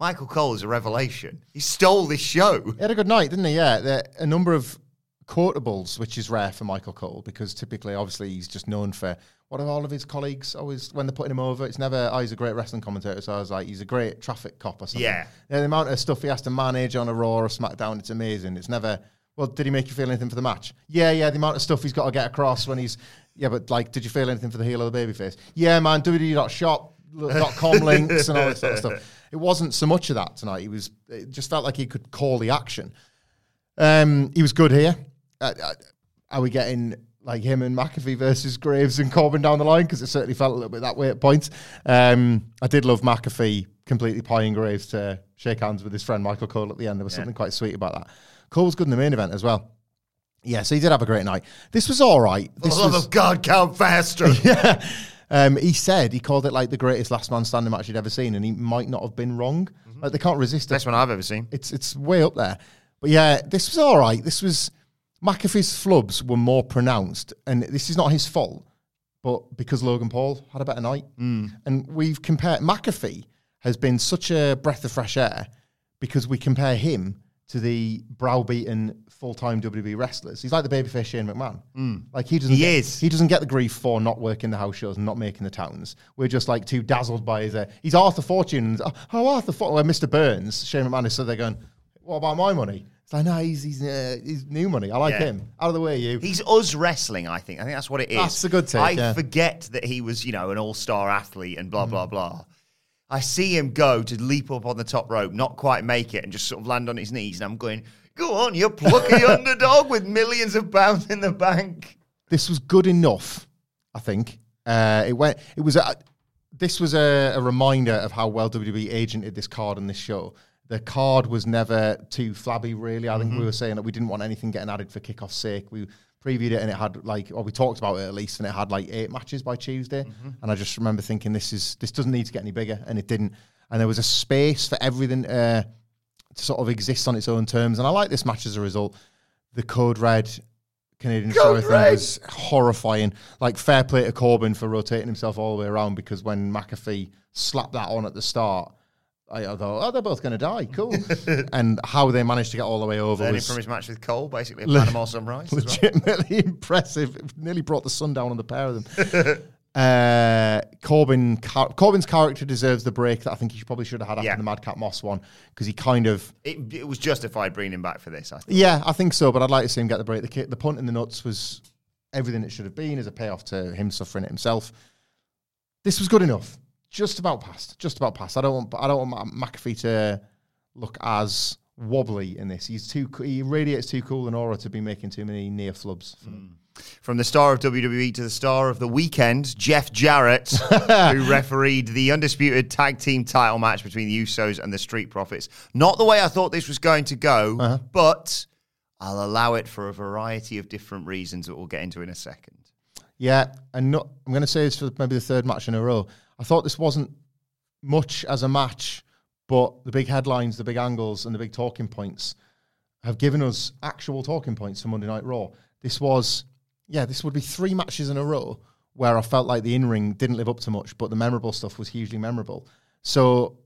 Michael Cole is a revelation. He stole this show. He had a good night, didn't he? Yeah, there, a number of quotables, which is rare for Michael Cole because typically, obviously, he's just known for what are all of his colleagues always when they're putting him over? It's never, oh, he's a great wrestling commentator. So I was like, he's a great traffic cop or something. Yeah. the amount of stuff he has to manage on a Raw or SmackDown, it's amazing. It's never, well, did he make you feel anything for the match? Yeah, yeah, the amount of stuff he's got to get across when he's, yeah, but like, did you feel anything for the heel or the babyface? Yeah, man, www.shop.com links and all this sort of stuff. It wasn't so much of that tonight. He was, it just felt like he could call the action. Um, he was good here. Uh, uh, are we getting like him and McAfee versus Graves and Corbin down the line? Because it certainly felt a little bit that way at points. Um, I did love McAfee completely pieing Graves to shake hands with his friend Michael Cole at the end. There was something quite sweet about that. Cole was good in the main event as well. Yeah, so he did have a great night. This was all right. For This the love was, of God, count faster. yeah. Um, he said he called it like the greatest last man standing match he'd ever seen, and he might not have been wrong. Like they can't resist it. Best one I've ever seen. It's it's way up there. But yeah, this was all right. This was McAfee's flubs were more pronounced, and this is not his fault, but because Logan Paul had a better night, and we've compared McAfee has been such a breath of fresh air because we compare him to the browbeaten full-time WWE wrestlers. He's like the babyface Shane McMahon. Like he doesn't. He get, is. He doesn't get the grief for not working the house shows and not making the towns. We're just like too dazzled by his. Uh, he's Arthur Fortune. Oh, oh, Arthur Fortune. Well, Mr. Burns, Shane McMahon is so they're going. What about my money? It's like no, he's he's, uh, he's new money. I like Yeah. him. Out of the way, you. He's us wrestling, I think. I think that's what it is. That's a good take, I yeah. forget that he was, you know, an all-star athlete and Mm. blah, blah, blah. I see him go to leap up on the top rope, not quite make it, and just sort of land on his knees. And I'm going, go on, you plucky underdog with millions of pounds in the bank. this was good enough. I think uh, it went. It was. A, this was a, a reminder of how well WWE agented this card and this show. The card was never too flabby, really. I think we were saying that we didn't want anything getting added for kickoff sake. We previewed it and it had like, or we talked about it at least, and it had like eight matches by Tuesday. And I just remember thinking, this is this doesn't need to get any bigger, and it didn't. And there was a space for everything uh, to sort of exist on its own terms. And I like this match as a result. The code red Canadian Destroyer thing was horrifying. Like fair play to Corbin for rotating himself all the way around because when McAfee slapped that on at the start, I, I thought, oh, they're both going to die. Cool. and how they managed to get all the way over Learning was from his match with Cole, basically, Le- Panama Sunrise. as well. legitimately impressive. It nearly brought the sun down on the pair of them. uh, Corbin, Car- Corbin's character deserves the break that I think he probably should have had after Yeah. the Madcap Moss one because he kind of It, it was justified bringing him back for this, I think. yeah, I think so, but I'd like to see him get the break. The, ki- the punt in the nuts was everything it should have been as a payoff to him suffering it himself. This was good enough. Just about passed. Just about passed. I don't want. I don't want McAfee to look as wobbly in this. He's too. He radiates too cool an aura to be making too many near flubs. for. From the star of WWE to the star of the weekend, Jeff Jarrett, who refereed the undisputed tag team title match between the Usos and the Street Profits. Not the way I thought this was going to go, Uh-huh. but I'll allow it for a variety of different reasons that we'll get into in a second. Yeah, and not, I'm going to say this for maybe the third match in a row. I thought this wasn't much as a match, but the big headlines, the big angles, and the big talking points have given us actual talking points for Monday Night Raw. This was, yeah, this would be three matches in a row where I felt like the in ring didn't live up to much, but the memorable stuff was hugely memorable. So,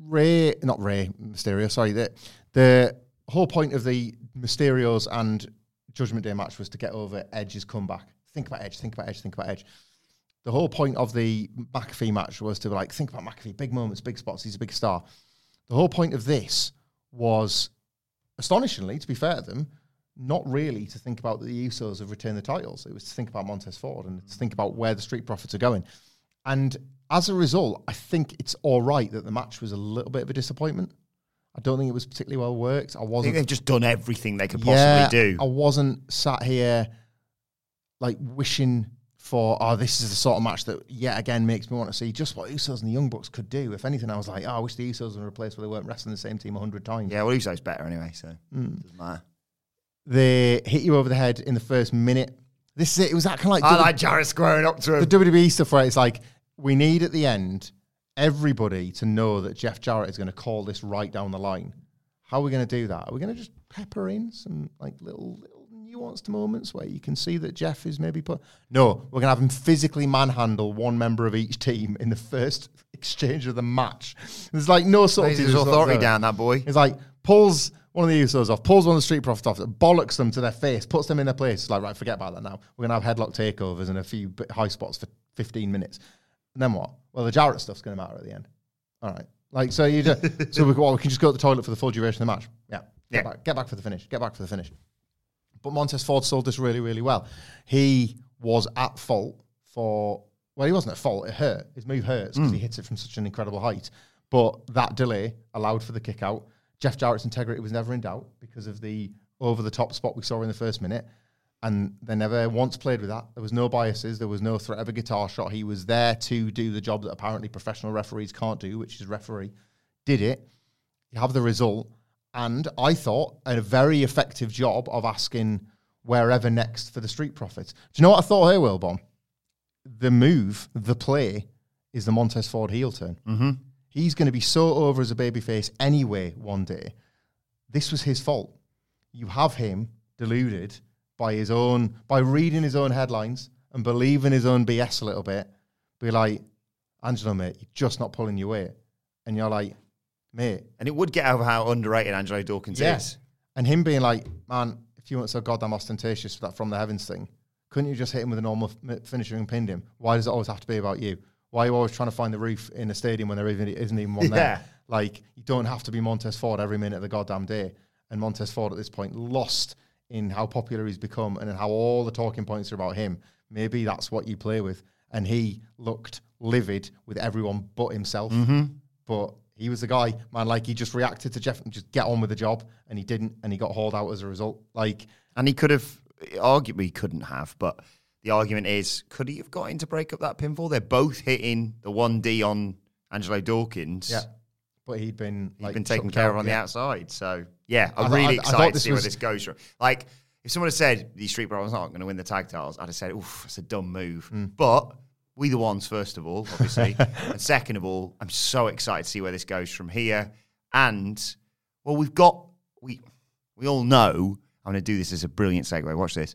Ray, not Rey Mysterio, sorry, the the whole point of the Mysterios and Judgment Day match was to get over Edge's comeback. Think about Edge, think about Edge, think about Edge. The whole point of the McAfee match was to like think about McAfee, big moments, big spots. He's a big star. The whole point of this was, astonishingly, to be fair to them, not really to think about the Usos have retained the titles. It was to think about Montez Ford and to think about where the Street Profits are going. And as a result, I think it's all right that the match was a little bit of a disappointment. I don't think it was particularly well worked. I I think wasn't. they've just done everything they could possibly Yeah, do. I wasn't sat here like wishing for oh this is the sort of match that yet again makes me want to see just what Usos and the Young Bucks could do. If anything, I was like, oh, I wish the Usos were a place where they weren't wrestling the same team a hundred times. Yeah, well, Uso's better anyway, so Hmm. doesn't matter. They hit you over the head in the first minute. This is it. It was that kind of like I W- like Jarrett squaring up to him. the WWE stuff where it's like we need at the end everybody to know that Jeff Jarrett is going to call this right down the line. How are we going to do that? Are we going to just pepper in some like little little nuanced moments where you can see that Jeff is maybe put? No, we're going to have him physically manhandle one member of each team in the first exchange of the match. There's like no sort of authority down, that boy. It's like pulls one of the Usos off, pulls one of the Street Profits off, bollocks them to their face, puts them in their place. It's like, right, forget about that now. We're going to have headlock takeovers and a few high spots for 15 minutes. And then what? Well, the Jarrett stuff's going to matter at the end. All right. Like, so you just, so we, well, we can just go to the toilet for the full duration of the match. Yeah. Get, Yeah. Back, get back for the finish. Get back for the finish. But Montez Ford sold this really, really well. He was at fault for, well, he wasn't at fault. It hurt. His move hurts because he hmm. hits it from such an incredible height. But that delay allowed for the kick out. Jeff Jarrett's integrity was never in doubt because of the over the top spot we saw in the first minute. And they never once played with that. There was no biases. There was no threat of a guitar shot. He was there to do the job that apparently professional referees can't do, which is referee. Did it. You have the result. And I thought a very effective job of asking wherever next for the Street Profits. Do you know what I thought here, Wilbourn? The move, the play, is the Montez Ford heel turn. Mm-hmm. He's going to be so over as a babyface anyway one day. This was his fault. You have him deluded by his own, by reading his own headlines and believing his own BS a little bit. Be like, Angelo, mate, you're just not pulling your weight. And you're like, mate, And it would get over how underrated Angelo Dawkins Yes. is. And him being like, man, if you weren't so goddamn ostentatious for that from the heavens thing, couldn't you just hit him with a normal f- finisher and pinned him? Why does it always have to be about you? Why are you always trying to find the roof in a stadium when there even, isn't even one Yeah. there? Like, you don't have to be Montez Ford every minute of the goddamn day. And Montez Ford at this point lost in how popular he's become and in how all the talking points are about him. Maybe that's what you play with. And he looked livid with everyone but himself. Mm-hmm. But he was the guy, man, like he just reacted to Jeff and just get on with the job. And he didn't. And he got hauled out as a result. Like, And he could have, arguably, he couldn't have, but the argument is, could he have got in to break up that pinfall? They're both hitting the 1D on Angelo Dawkins. yeah. But he'd been He's like been taken care of on the outside. So, yeah, I I'm thought- really I- I excited thought to see where this goes. From. Like, if someone had said the Street Brothers aren't going to win the tag titles, I'd have said, oof, it's a dumb move. Mm. But we the ones, first of all, obviously. and second of all, I'm so excited to see where this goes from here. And, well, we've got, we, we all know, I'm going to do this as a brilliant segue. Watch this.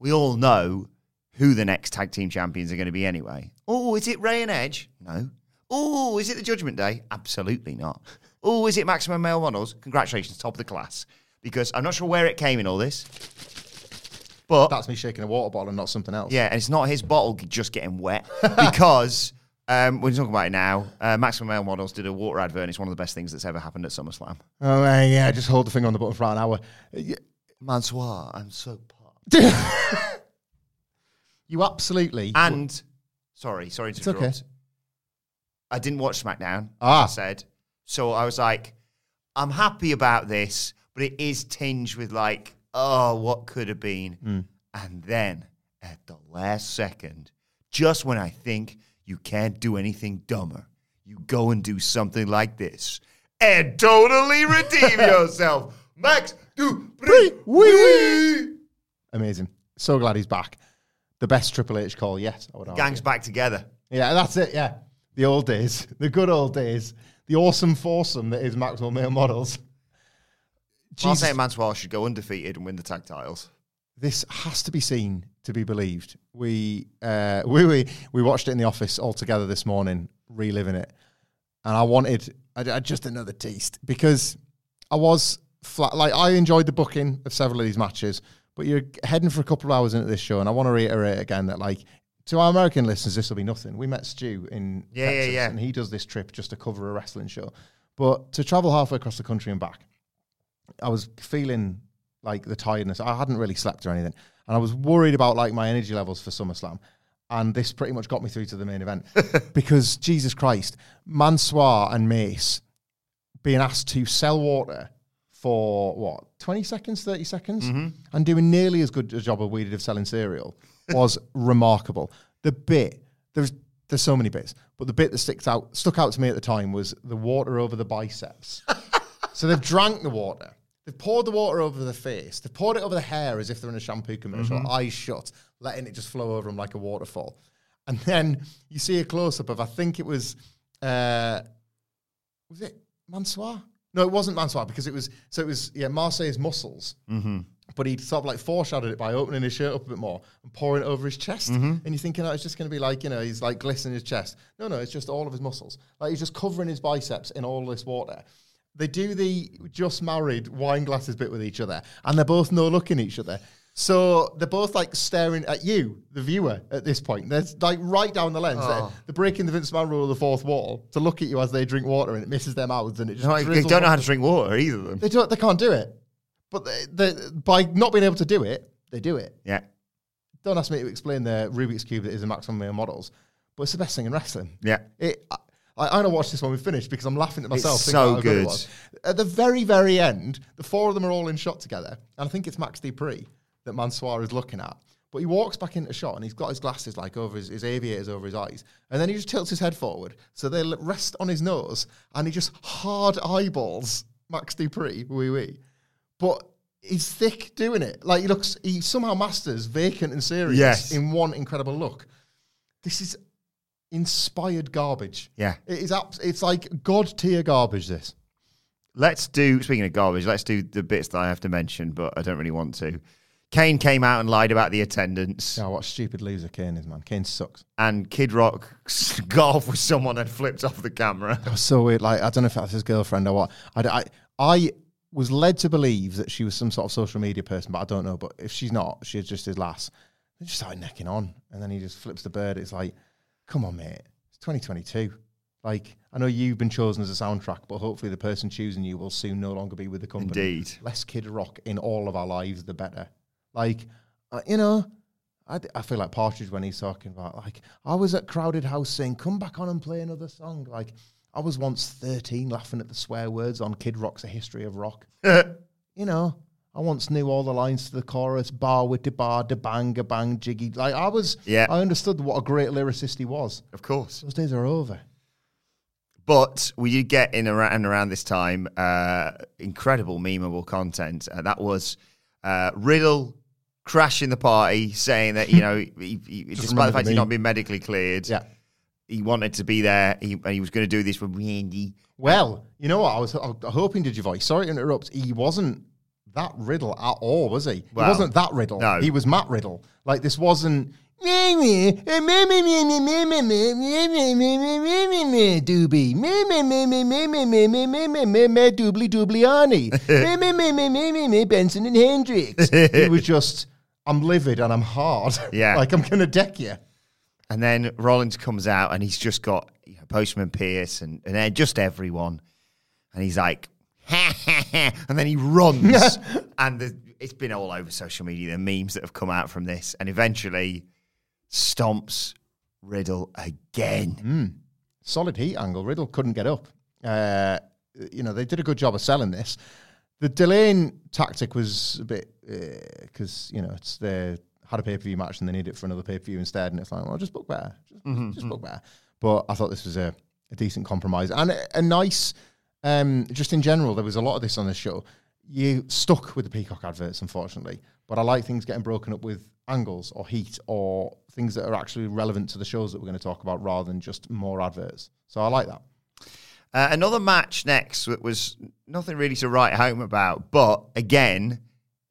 We all know who the next tag team champions are going to be anyway. Oh, is it Rey and Edge? No. Oh, is it the Judgment Day? Absolutely not. Oh, is it Maximum Male Models? Congratulations, top of the class. Because I'm not sure where it came in all this. But That's me shaking a water bottle and not something else. yeah, and it's not his bottle just getting wet because um, we're talking about it now. Uh, Maximum Male Models did a water advert. and It's one of the best things that's ever happened at SummerSlam. Oh, uh, yeah. Just hold the finger on the button for an hour. Mansoor, I'm so pumped. You absolutely. And sorry, sorry to It's okay. interrupt. I didn't watch SmackDown. Ah. I said so. I was like, I'm happy about this, but it is tinged with like, oh, what could have been. Hmm. And then at the last second, just when I think you can't do anything dumber, you go and do something like this and totally redeem yourself. Max, do Wee, wee. Amazing. So glad he's back. The best Triple H call yet. I would argue. Gangs back together. Yeah, that's it. Yeah. The old days. The good old days. The awesome foursome that is Maximum Male Models. Jesus. say Mansoor should go undefeated and win the tag titles. this has to be seen to be believed. We uh, we, we we watched it in the office all together this morning, reliving it, and I wanted I, I just another taste because I was flat. Like I enjoyed the booking of several of these matches, but you're heading for a couple of hours into this show, and I want to reiterate again that like. To our American listeners, this will be nothing. We met Stu in Yeah, yeah, Texas, yeah. and he does this trip just to cover a wrestling show. But to travel halfway across the country and back, I was feeling like the tiredness. I hadn't really slept or anything, and I was worried about like my energy levels for SummerSlam. And this pretty much got me through to the main event because Jesus Christ, Mansoor and Mace being asked to sell water for what twenty seconds, thirty seconds, mm-hmm. and doing nearly as good a job as we did of selling cereal was remarkable. The bit there's there's so many bits, but the bit that sticks out stuck out to me at the time was the water over the biceps. So they've drank the water. They've poured the water over the face. They've poured it over the hair as if they're in a shampoo commercial, eyes shut, letting it just flow over them like a waterfall. And then you see a close up of, I think it was, uh, was it Mansoor? No, it wasn't Mansoor because it was, so it was, yeah, Marseille's muscles. Mm-hmm. But he sort of like foreshadowed it by opening his shirt up a bit more and pouring it over his chest. And you're thinking, oh, it's just going to be like, you know, he's like glistening his chest. No, no, it's just all of his muscles. Like he's just covering his biceps in all this water. They do the just married wine glasses bit with each other, and they're both no looking each other. So they're both like staring at you, the viewer, at this point. They're like right down the lens. They're, Oh. they're breaking the Vince McMahon rule of the fourth wall to look at you as they drink water, and it misses their mouths, and it just No, they don't know how to drink water, either of them. They don't. They can't do it. But they, they, by not being able to do it, they do it. Yeah. Don't ask me to explain the Rubik's cube that is a maximum male models, but it's the best thing in wrestling. Yeah. It. I, I only watched this when we finished because I'm laughing at myself. It's so good. it good. At the very, very end, the four of them are all in shot together, and I think it's Max Dupri that Mansoor is looking at. But he walks back into shot and he's got his glasses like over his, his aviators over his eyes, and then he just tilts his head forward so they l- rest on his nose, and he just hard eyeballs Max Dupri, wee wee. But he's thick doing it. Like he looks, he somehow masters vacant and serious Yes. in one incredible look. This is inspired garbage. Yeah. It is it's like god tier garbage this. Let's do, speaking of garbage, let's do the bits that I have to mention, but I don't really want to. Kane came out and lied about the attendance, Yeah, what stupid loser Kane is, man. Kane sucks. and Kid Rock got off with someone and flipped off the camera. It was so weird. Like I don't know if that's his girlfriend or what. I, I, I was led to believe that she was some sort of social media person, but I don't know. But if she's not, she's just his lass. They just started necking on, and then he just flips the bird. It's like, come on, mate. It's 2022. Like I know you've been chosen as a soundtrack, but hopefully the person choosing you will soon no longer be with the company. Indeed. less Kid Rock in all of our lives, the better. Like, uh, you know, I, d- I feel like Partridge when he's talking about like I was at Crowded House saying, "Come back on and play another song." Like I was once thirteen laughing at the swear words on Kid Rock's A History of Rock. you know, I once knew all the lines to the chorus, bar with the bar, da bang, a bang, jiggy. Like I was, Yeah. I understood what a great lyricist he was. Of course. Those days are over. But we did get in around, around this time uh, incredible memeable content. Uh, that was uh, Riddle crashing the party, saying that you know, he, he, despite the fact he'd not been medically cleared, Yeah. he wanted to be there. He, and he was going to do this with Randy. Well, you know what? I was, I was hoping, did you voice? Sorry to interrupt. He wasn't that Riddle at all, was he? Well, he wasn't that Riddle. no. He was Matt Riddle. Like, this wasn't. Doobie. Doobly Doobliani. Benson and Hendrix. He was just, I'm livid and I'm hard. Yeah. like, I'm going to deck you. And then Rollins comes out and he's just got you know, Postman Pierce and, and then just everyone. And he's like, and then he runs. and the, it's been all over social media, the memes that have come out from this. And eventually stomps Riddle again. Hmm. solid heat angle. Riddle couldn't get up. Uh, you know, they did a good job of selling this. The delaying tactic was a bit uh, because you know it's they had a pay per view match and they need it for another pay per view instead, and it's like, well, just book better, just, mm-hmm, just mm-hmm. book better. But I thought this was a, a decent compromise and a, a nice. Um, just in general, there was a lot of this on the show. You stuck with the Peacock adverts, unfortunately, but I like things getting broken up with angles or heat or things that are actually relevant to the shows that we're going to talk about rather than just more adverts. So I like that. Uh, another match next that was nothing really to write home about, but again,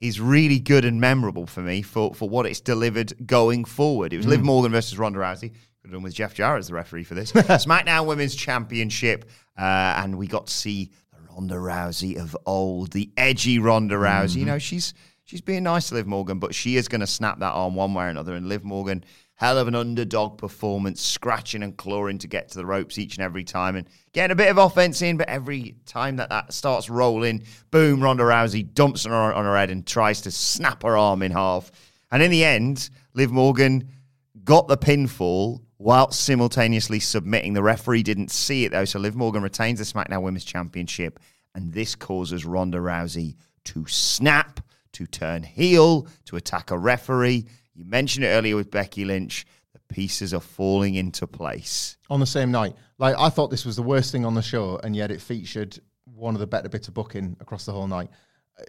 is really good and memorable for me for, for what it's delivered going forward. It was Liv Morgan versus Ronda Rousey. Could have done with Jeff Jarrett as the referee for this. SmackDown Women's Championship, uh, and we got to see the Ronda Rousey of old, the edgy Ronda Rousey. You know, she's she's being nice to Liv Morgan, but she is going to snap that arm one way or another. And Liv Morgan, hell of an underdog performance, scratching and clawing to get to the ropes each and every time, and getting a bit of offense in. But every time that that starts rolling, boom, Ronda Rousey dumps her on her head and tries to snap her arm in half. And in the end, Liv Morgan got the pinfall while simultaneously submitting. The referee didn't see it though, so Liv Morgan retains the SmackDown Women's Championship, and this causes Ronda Rousey to snap, to turn heel, to attack a referee. You mentioned it earlier with Becky Lynch. The pieces are falling into place. on the same night. Like I thought this was the worst thing on the show, and yet it featured one of the better bits of booking across the whole night.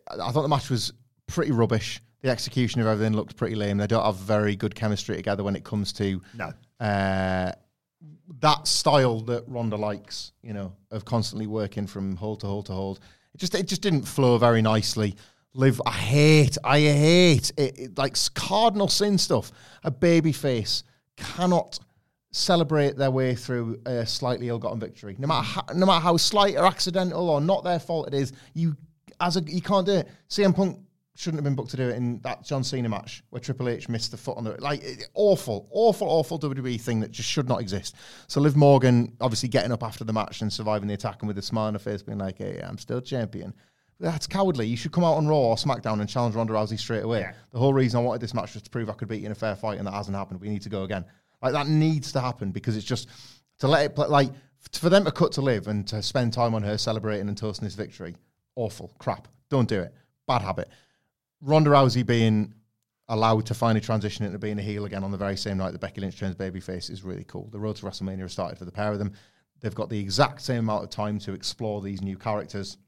I, thought the match was pretty rubbish. The execution of everything looked pretty lame. They don't have very good chemistry together when it comes to No. Uh, that style that Ronda likes. You know, of constantly working from hold to hold to hold. It just it just didn't flow very nicely. Liv, I hate, I hate it, it like cardinal sin stuff. A baby face cannot celebrate their way through a slightly ill-gotten victory, no matter how, no matter how slight or accidental or not their fault it is. You as a you can't do it. CM Punk shouldn't have been booked to do it in that John Cena match where Triple H missed the foot on the like awful, awful, awful WWE thing that just should not exist. So Liv Morgan obviously getting up after the match and surviving the attack and with a smile on her face, being like, "Hey, I'm still champion." That's cowardly. You should come out on Raw or SmackDown and challenge Ronda Rousey straight away. The whole reason I wanted this match was to prove I could beat you in a fair fight, and that hasn't happened. We need to go again. Like that needs to happen because it's just to let it play. Like for them to cut to Liv and to spend time on her celebrating and toasting this victory. Awful crap. Don't do it. Bad habit. Ronda Rousey being allowed to finally transition into being a heel again on the very same night that Becky Lynch turns babyface is really cool. The road to WrestleMania has started for the pair of them. They've got the exact same amount of time to explore these new characters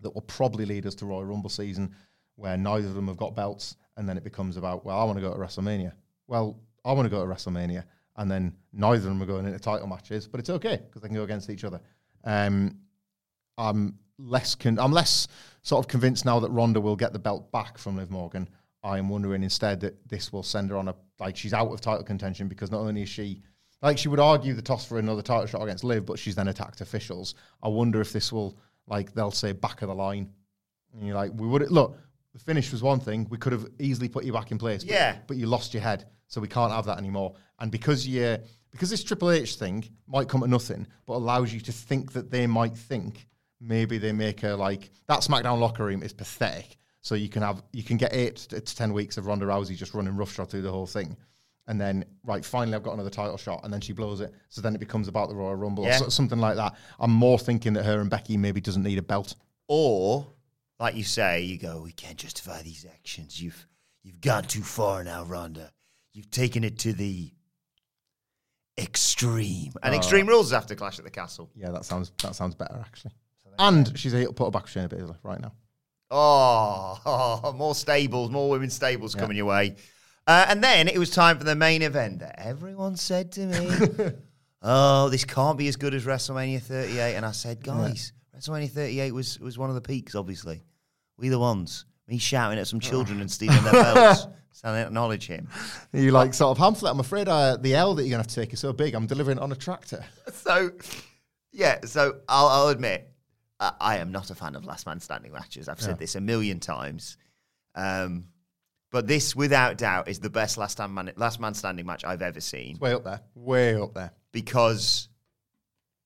that will probably lead us to Royal Rumble season, where neither of them have got belts, and then it becomes about, well, I want to go to WrestleMania. Well, I want to go to WrestleMania, and then neither of them are going into title matches, but it's okay because they can go against each other. Um, I'm less con- I'm less sort of convinced now that Ronda will get the belt back from Liv Morgan. I am wondering instead that this will send her on a like she's out of title contention because not only is she like she would argue the toss for another title shot against Liv, but she's then attacked officials. I wonder if this will like they'll say back of the line. And you're like, we would look. The finish was one thing. We could have easily put you back in place. But, Yeah. but you lost your head, so we can't have that anymore. And because you because this Triple H thing might come to nothing, but allows you to think that they might think maybe they make a like that SmackDown locker room is pathetic. So you can have you can get eight to ten weeks of Ronda Rousey just running roughshod through the whole thing. And then, right, finally, I've got another title shot, and then she blows it. So then it becomes about the Royal Rumble Yeah. or so- something like that. I'm more thinking that her and Becky maybe doesn't need a belt. Or, like you say, you go, we can't justify these actions. You've you've gone too far now, Ronda. You've taken it to the extreme. And Oh. Extreme Rules after Clash at the Castle. Yeah, that sounds that sounds better actually. And she's to put her back Shayna Baszler right now. Oh, more stables, more women's stables coming your way. Uh, and then it was time for the main event that everyone said to me, "Oh, this can't be as good as WrestleMania 38." And I said, "Guys, WrestleMania 38 was was one of the peaks. Obviously, we the ones. Me shouting at some children and stealing their belts. So I acknowledge him. You like sort of Hamflett. I'm afraid uh, the L that you're gonna have to take is so big. I'm delivering it on a tractor. So, yeah. So I'll, I'll admit, I am not a fan of last man standing matches. I've said Yeah. this a million times. Um, but this, without doubt, is the best last man, last man standing match I've ever seen Way up there. Way up there. because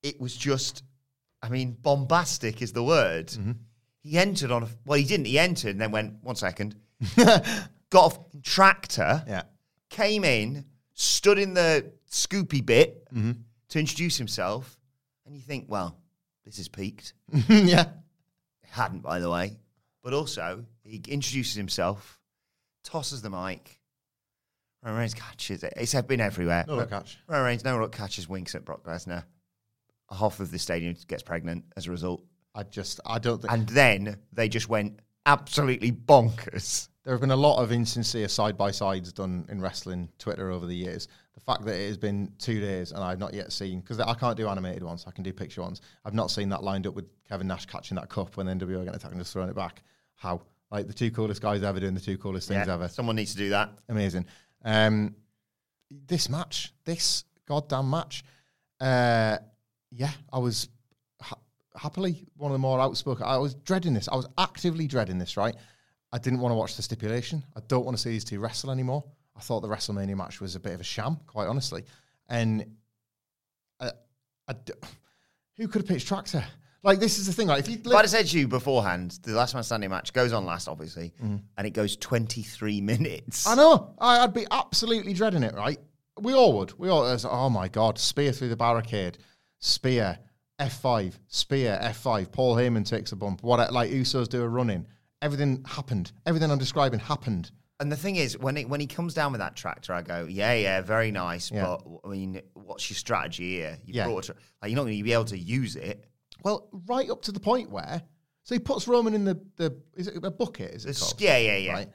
it was just, I mean, bombastic is the word. Mm-hmm. He entered on a, well, he didn't. He entered and then went, one second, got a tractor, Yeah. came in, stood in the scoopy bit Mm-hmm. to introduce himself, and you think, well, this is peaked. yeah. It hadn't, by the way. But also, he introduces himself, tosses the mic. Roman Reigns catches it. It's been everywhere. No look catch. Roman Reigns, no look catches, winks at Brock Lesnar. Half of the stadium gets pregnant as a result. I just I don't think And then they just went absolutely bonkers. there have been a lot of insincere side by sides done in wrestling Twitter over the years. The fact that it has been two days and I've not yet seen because I can't do animated ones, I can do picture ones. I've not seen that lined up with Kevin Nash catching that cup when NWO get attacked and just throwing it back. How like the two coolest guys ever doing the two coolest things Yeah, ever. Someone needs to do that. Amazing. Um, this match, this goddamn match, uh, yeah, I was ha- happily one of the more outspoken. I was dreading this. I was actively dreading this. Right, I didn't want to watch the stipulation. I don't want to see these two wrestle anymore. I thought the WrestleMania match was a bit of a sham, quite honestly. And I, I d- who could have pitched Tractor? Like this is the thing. Like if you If I'd have said to you beforehand, the last man standing match goes on last, obviously, mm-hmm. and it goes 23 minutes. I know. I, I'd be absolutely dreading it, right? We all would. We all, it's, oh my God, spear through the barricade, spear, F5, spear, F5. Paul Heyman takes a bump. What, like Usos do a running. Everything happened. Everything I'm describing happened. And the thing is, when it, when he comes down with that tractor, I go, yeah, yeah, very nice. Yeah. But I mean, what's your strategy here? You Yeah. brought a tra- like you're not going to be able to use it. Well, right up to the point where, so he puts Roman in the, the is it a bucket? Is it called? yeah, yeah, yeah. Right.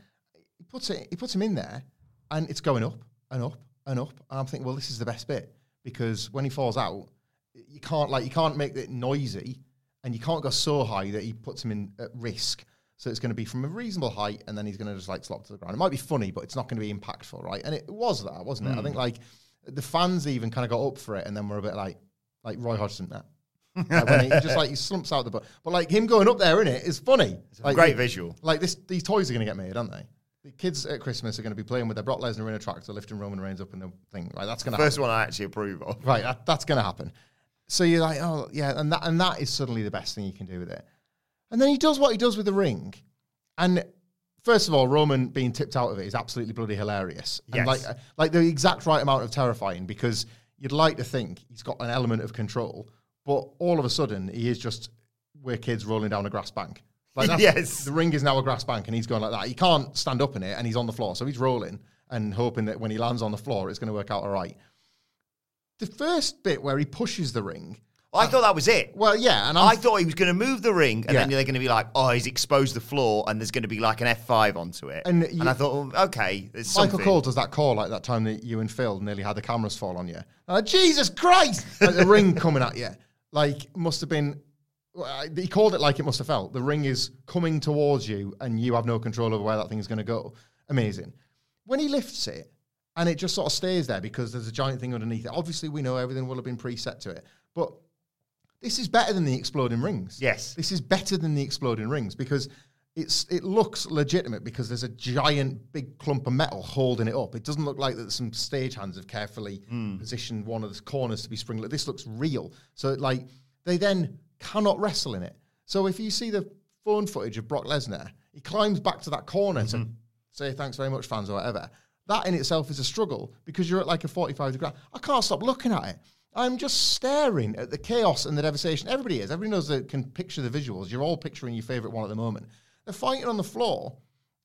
He puts it. He puts him in there, and it's going up and up and up. And I'm thinking, well, this is the best bit because when he falls out, you can't like you can't make it noisy, and you can't go so high that he puts him in at risk. So it's going to be from a reasonable height, and then he's going to just like slop to the ground. It might be funny, but it's not going to be impactful, right? And it was that, wasn't it? I think hmm. like The fans even kind of got up for it, and then we're a bit like, like Roy Hodgson that. like when he just like he slumps out the butt, but like him going up there in it is funny. It's a great visual. Like this, these toys are going to get made, aren't they? The kids at Christmas are going to be playing with their Brock Lesnar in a tractor, lifting Roman Reigns up in the thing. Right, that's going to First one I actually approve of. Right, that, that's going to happen. So you're like, oh yeah, and that and that is suddenly the best thing you can do with it. And then he does what he does with the ring, and first of all, Roman being tipped out of it is absolutely bloody hilarious. And Yes. like uh, like the exact right amount of terrifying because you'd like to think he's got an element of control, but all of a sudden he is just we're kids rolling down a grass bank. Like that's, Yes. the ring is now a grass bank, and he's going like that. He can't stand up in it, and he's on the floor, so he's rolling and hoping that when he lands on the floor, it's going to work out all right. The first bit where he pushes the ring, I thought that was it. well, yeah, and I'm, I thought he was going to move the ring, and then they're going to be like, "Oh, he's exposed the floor," and there's going to be like an F5 onto it. And And, you- I thought, well, okay, there's Michael something. Cole does that call like that time that you and Phil nearly had the cameras fall on you. Uh, Jesus Christ! Like the ring coming at you. Like, must have been. well, I- He called it like it must have felt. The ring is coming towards you, and you have no control over where that thing is going to go. Amazing. When he lifts it, and it just sort of stays there because there's a giant thing underneath it. Obviously, we know everything will have been preset to it, but this is better than the exploding rings. Yes. This is better than the exploding rings because it's it looks legitimate because there's a giant big clump of metal holding it up. It doesn't look like that some stagehands have carefully hmm. positioned one of the corners to be spring. This looks real. So like they then cannot wrestle in it. So if you see the phone footage of Brock Lesnar, he climbs back to that corner to mm-hmm. say thanks very much, fans, or whatever. That in itself is a struggle because you're at like a 45 degree. I can't stop looking at it. I'm just staring at the chaos and the devastation. Everybody is. Everybody knows that can picture the visuals. You're all picturing your favorite one at the moment. They're fighting on the floor,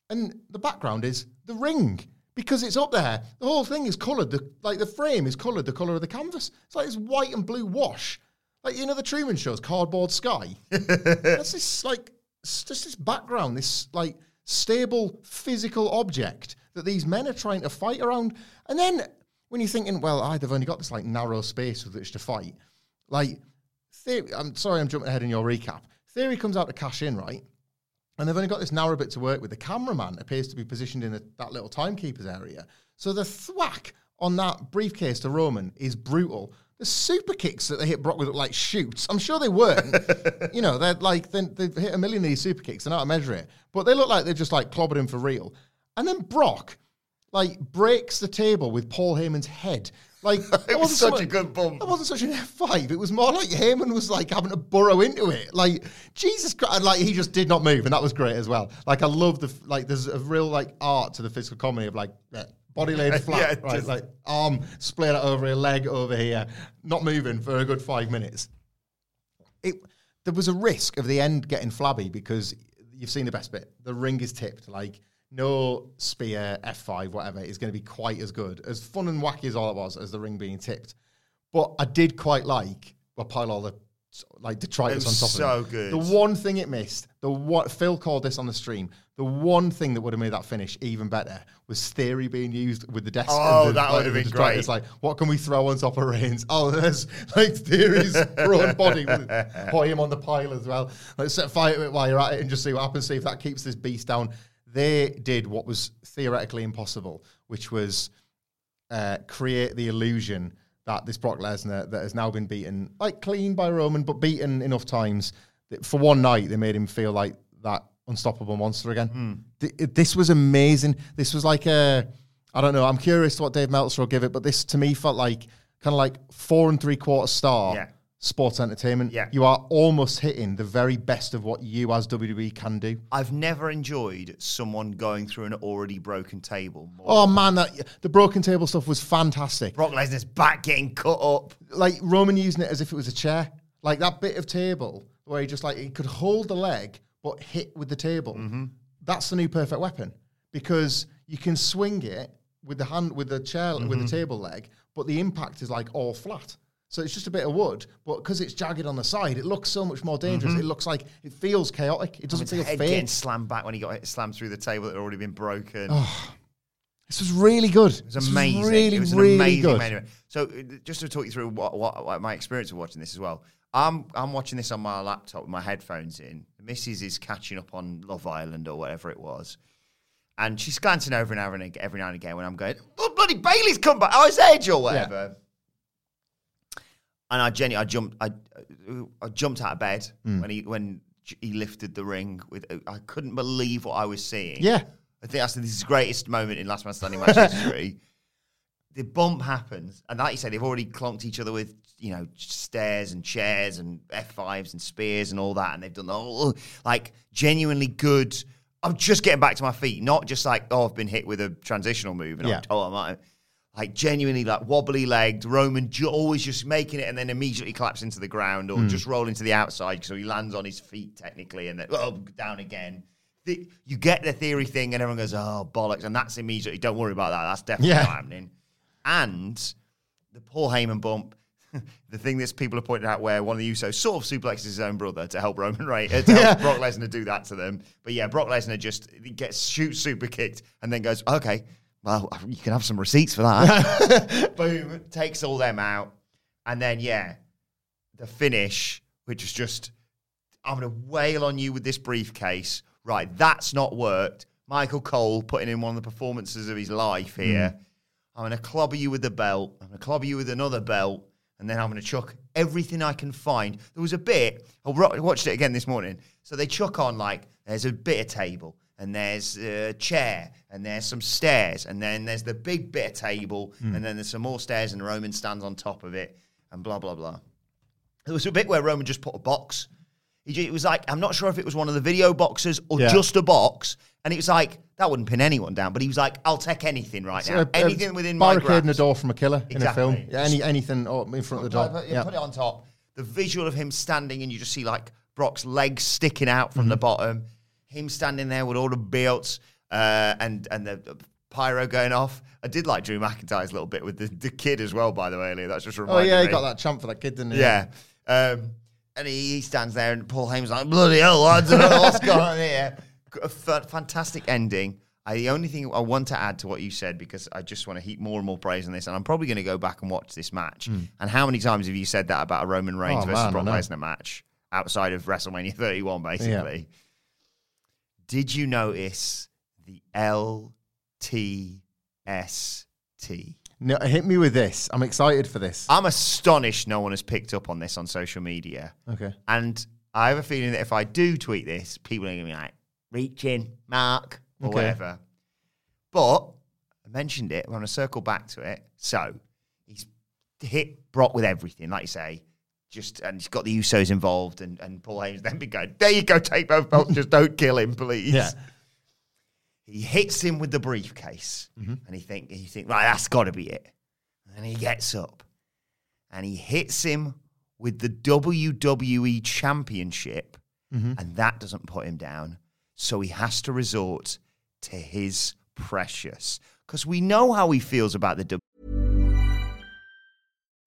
and the background is the ring because it's up there. The whole thing is coloured. The, like the frame is coloured the colour of the canvas. It's like this white and blue wash. Like you know the Truman Show's cardboard sky. That's this like just this background, this like stable physical object that these men are trying to fight around. And then when you're thinking, well, I they've only got this like narrow space with which to fight. Like, theory, I'm sorry, I'm jumping ahead in your recap. Theory comes out to cash in, right? And they've only got this narrow bit to work with. The cameraman appears to be positioned in a, that little timekeeper's area. So the thwack on that briefcase to Roman is brutal. The super kicks that they hit Brock with look like shoots. I'm sure they weren't. you know, they're like they, they've hit a million of these super kicks. They're not to measure it, but they look like they're just like clobbered him for real. And then Brock like breaks the table with Paul Heyman's head. Like It was such a good bump. It wasn't such an F5. It was more like Heyman was like having to burrow into it. Like Jesus Christ, like he just did not move, and that was great as well. Like I love the like. There's a real like art to the physical comedy of like yeah, body laid flat, Yeah, right? just- like arm split out over a leg over here, not moving for a good five minutes. It there was a risk of the end getting flabby because you've seen the best bit. The ring is tipped. Like no spear F5 whatever is going to be quite as good as fun and wacky as all it was as the ring being tipped. But I did quite like a pile all the like detritus on top so of it. So good. The one thing it missed, the what Phil called this on the stream. The one thing that would have made that finish even better was theory being used with the desk. Oh, the- that like, would have been great. Like, what can we throw on top of Reigns? Oh, there's like theory's prone body. Put him on the pile as well. Let's set fire to it while you're at it and just see what happens. See if that keeps this beast down. They did what was theoretically impossible, which was uh, create the illusion that this Brock Lesnar that has now been beaten, like clean by Roman, but beaten enough times that for one night they made him feel like that unstoppable monster again. Th- it- this was amazing. This was like a, I don't know. I'm curious to what Dave Meltzer will give it, but this to me felt like kind of like four and three quarter star. Yeah. Sports entertainment. Yeah. You are almost hitting the very best of what you as WWE can do. I've never enjoyed someone going through an already broken table more. Oh man, that the broken table stuff was fantastic. Brock Lesnar's back getting cut up. like Roman using it as if it was a chair. Like that bit of table where he just like he could hold the leg but hit with the table. Mm-hmm. That's the new perfect weapon because you can swing it with the hand with the chair with the mm-hmm. table leg, but the impact is like all flat. So it's just a bit of wood, but because it's jagged on the side, it looks so much more dangerous. It looks like it feels chaotic. It doesn't feel fair. getting slammed back when he got hit, slammed through the table that had already been broken. This was really good. It was amazing. really, it was really amazing good. main event. So, uh, just to talk you through what, what, what my experience of watching this as well. I'm I'm watching this on my laptop with my headphones in. Missus is catching up on Love Island or whatever it was, And she's glancing over and over and ag- every now and again when I'm going, oh, bloody Bayley's come back. Oh, it's Edge or whatever. And I genuinely, I jumped, I, I jumped out of bed Hmm. when he when he lifted the ring. With I couldn't believe what I was seeing. Yeah. I think that's the greatest moment in Last Man Standing match history. The bump happens, and like you said, they've already clonked each other with you know stairs and chairs and F fives and spears and all that, and they've done all like genuinely good. I'm just getting back to my feet, not just like oh I've been hit with a transitional move and Yeah. I'm oh I'm like, like genuinely like wobbly legged Roman ju- always just making it and then immediately collapse into the ground or Hmm. just roll into the outside so he lands on his feet technically and then oh down again. The, you get the theory thing and everyone goes oh bollocks and that's immediately don't worry about that that's definitely Yeah. not happening and the Paul Heyman bump. The thing that people have pointed out where one of the Usos sort of suplexes his own brother to help Roman Reigns, uh, to help Brock Lesnar do that to them. But yeah, Brock Lesnar just gets shoot super kicked and then goes, okay, well, you can have some receipts for that. Boom, takes all them out. And then, yeah, the finish, which is just, I'm going to wail on you with this briefcase. Right, that's not worked. Michael Cole putting in one of the performances of his life hmm. here. I'm going to clobber you with the belt. I'm going to clobber you with another belt. And then I'm going to chuck everything I can find. There was a bit, I watched it again this morning. So they chuck on like, there's a bit of table, and there's a chair, and there's some stairs, and then there's the big bit of table, and then there's some more stairs, and Roman stands on top of it, and blah, blah, blah. There was a bit where Roman just put a box. He It was like, I'm not sure if it was one of the video boxes or Yeah. just a box. And it was like, that wouldn't pin anyone down. But he was like, I'll take anything right now. Uh, uh, anything within my grasp." barricading a door from a killer in a film. Yeah, any anything oh, in front of the door. Put, Yeah. put it on top. The visual of him standing and you just see like Brock's legs sticking out from the Mm-hmm. bottom. Him standing there with all the belts uh, and and the, pyro going off. I did like Drew McIntyre's little bit with the, the kid as well. By the way, Elliot. That's just reminded me. Oh yeah, he me. got that chant for that kid, didn't he? Yeah. Um, and he, he stands there, and Paul Heyman's like, bloody hell, I what's going on here. A fantastic ending. I, the only thing I want to add to what you said, because I just want to heap more and more praise on this, and I'm probably going to go back and watch this match. And how many times have you said that about a Roman Reigns. Oh, versus man, Brock. Lesnar match outside of WrestleMania 31, basically? Did you notice the LTST? No, hit me with this. I'm excited for this. I'm astonished no one has picked up on this on social media. Okay. And I have a feeling that if I do tweet this, people are going to be like, reaching, Mark, or Okay. whatever. But I mentioned it. I'm going to circle back to it. So he's hit Brock with everything, like you say. Just and he's got the Usos involved, and, and Paul Heyman's then been going, there you go, take both belts, just don't kill him, please. Yeah. He hits him with the briefcase, Mm-hmm. and he think he think right, that's got to be it. And he gets up, and he hits him with the WWE Championship, Mm-hmm. and that doesn't put him down. So he has to resort to his precious, because we know how he feels about the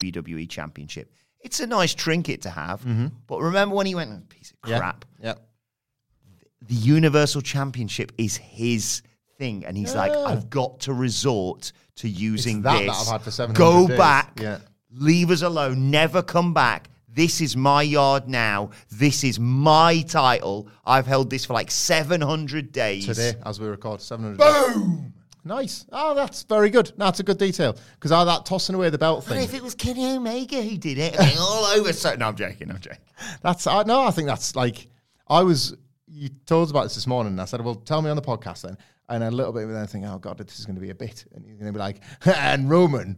WWE Championship. it's a nice trinket to have. Mm-hmm. But remember when he went, "Oh, piece of crap. Yeah. The Universal Championship is his thing, and he's like, I've got to resort to using that that this. I've had for 700 Go days. back. Yeah. Leave us alone. Never come back. This is my yard now. This is my title. I've held this for like 700 days. Today, as we record, 700. Boom! Nice. Oh, that's very good. That's a good detail. Because all that tossing away the belt thing. But if it was Kenny Omega who did it, be all over. So no, I'm joking. I'm joking. That's I no, I think that's like I was. You told us about this this morning, and I said, "Well, tell me on the podcast then." And a little bit, and then I think, "Oh God, this is going to be a bit," and he's going to be like, "And Roman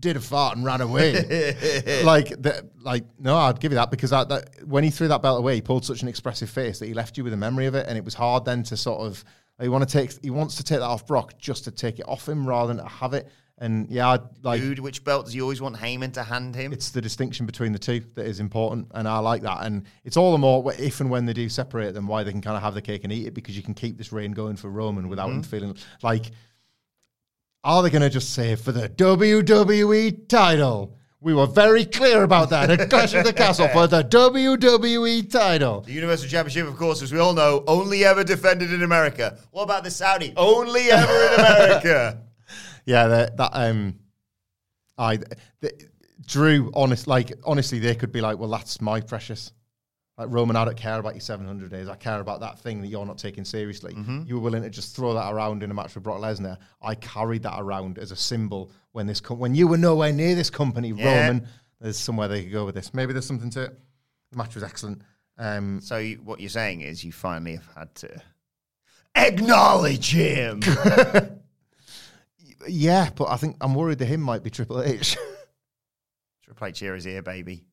did a fart and ran away." like, the, like no, I'd give you that because I, that, when he threw that belt away, he pulled such an expressive face that he left you with a memory of it, and it was hard then to sort of. He want to take. He wants to take that off Brock just to take it off him rather than to have it. And yeah, I'd like. Dude, which belt does he always want Heyman to hand him? It's the distinction between the two that is important, and I like that. And it's all the more if and when they do separate them, why they can kind of have the cake and eat it because you can keep this reign going for Roman without mm-hmm. him feeling like. Are they going to just say for the WWE title? We were very clear about that at Clash of the Castle for the WWE title. The Universal Championship, of course, as we all know, only ever defended in America. What about the Saudi? Only ever in America. Yeah, that, that um, I the, Drew, honest, like honestly, they could be like, well, that's my precious. Like Roman, I don't care about your 700 days. I care about that thing that you're not taking seriously. You were willing to just throw that around in a match with Brock Lesnar. I carried that around as a symbol when this com- when you were nowhere near this company, Yeah. Roman. There's somewhere they could go with this. Maybe there's something to it. The match was excellent. Um, So you, what you're saying is you finally have had to acknowledge him. yeah, but I think I'm worried that him might be Triple H. Triple H here is here, baby.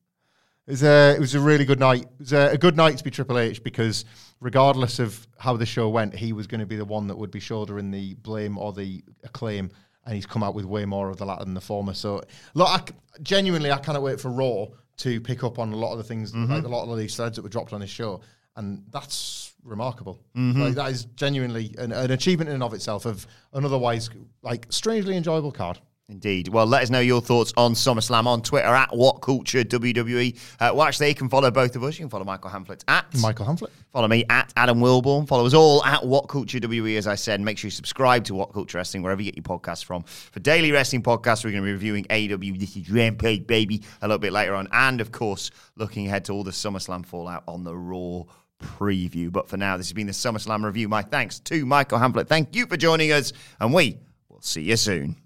It was a, it was a really good night. It was a, a good night to be Triple H because regardless of how the show went, he was going to be the one that would be shouldering the blame or the acclaim, and he's come out with way more of the latter than the former. So, look, I genuinely, I cannot wait for Raw to pick up on a lot of the things, mm-hmm. like a lot of these threads that were dropped on this show, and that's remarkable. Mm-hmm. Like that is genuinely an, an achievement in and of itself of an otherwise like strangely enjoyable card. Indeed. Well, let us know your thoughts on SummerSlam on Twitter at WhatCulture WWE. Uh, well, actually, you can follow both of us. You can follow Michael Hamflett at Michael Hamflett. Follow me at Adam Wilbourn. Follow us all at WhatCulture WWE. As I said, make sure you subscribe to WhatCulture Wrestling wherever you get your podcasts from. For daily wrestling podcasts, we're going to be reviewing AEW. This is Rampage, baby, a little bit later on, and of course, looking ahead to all the SummerSlam fallout on the Raw preview. But for now, this has been the SummerSlam review. My thanks to Michael Hamflett. Thank you for joining us, and we will see you soon.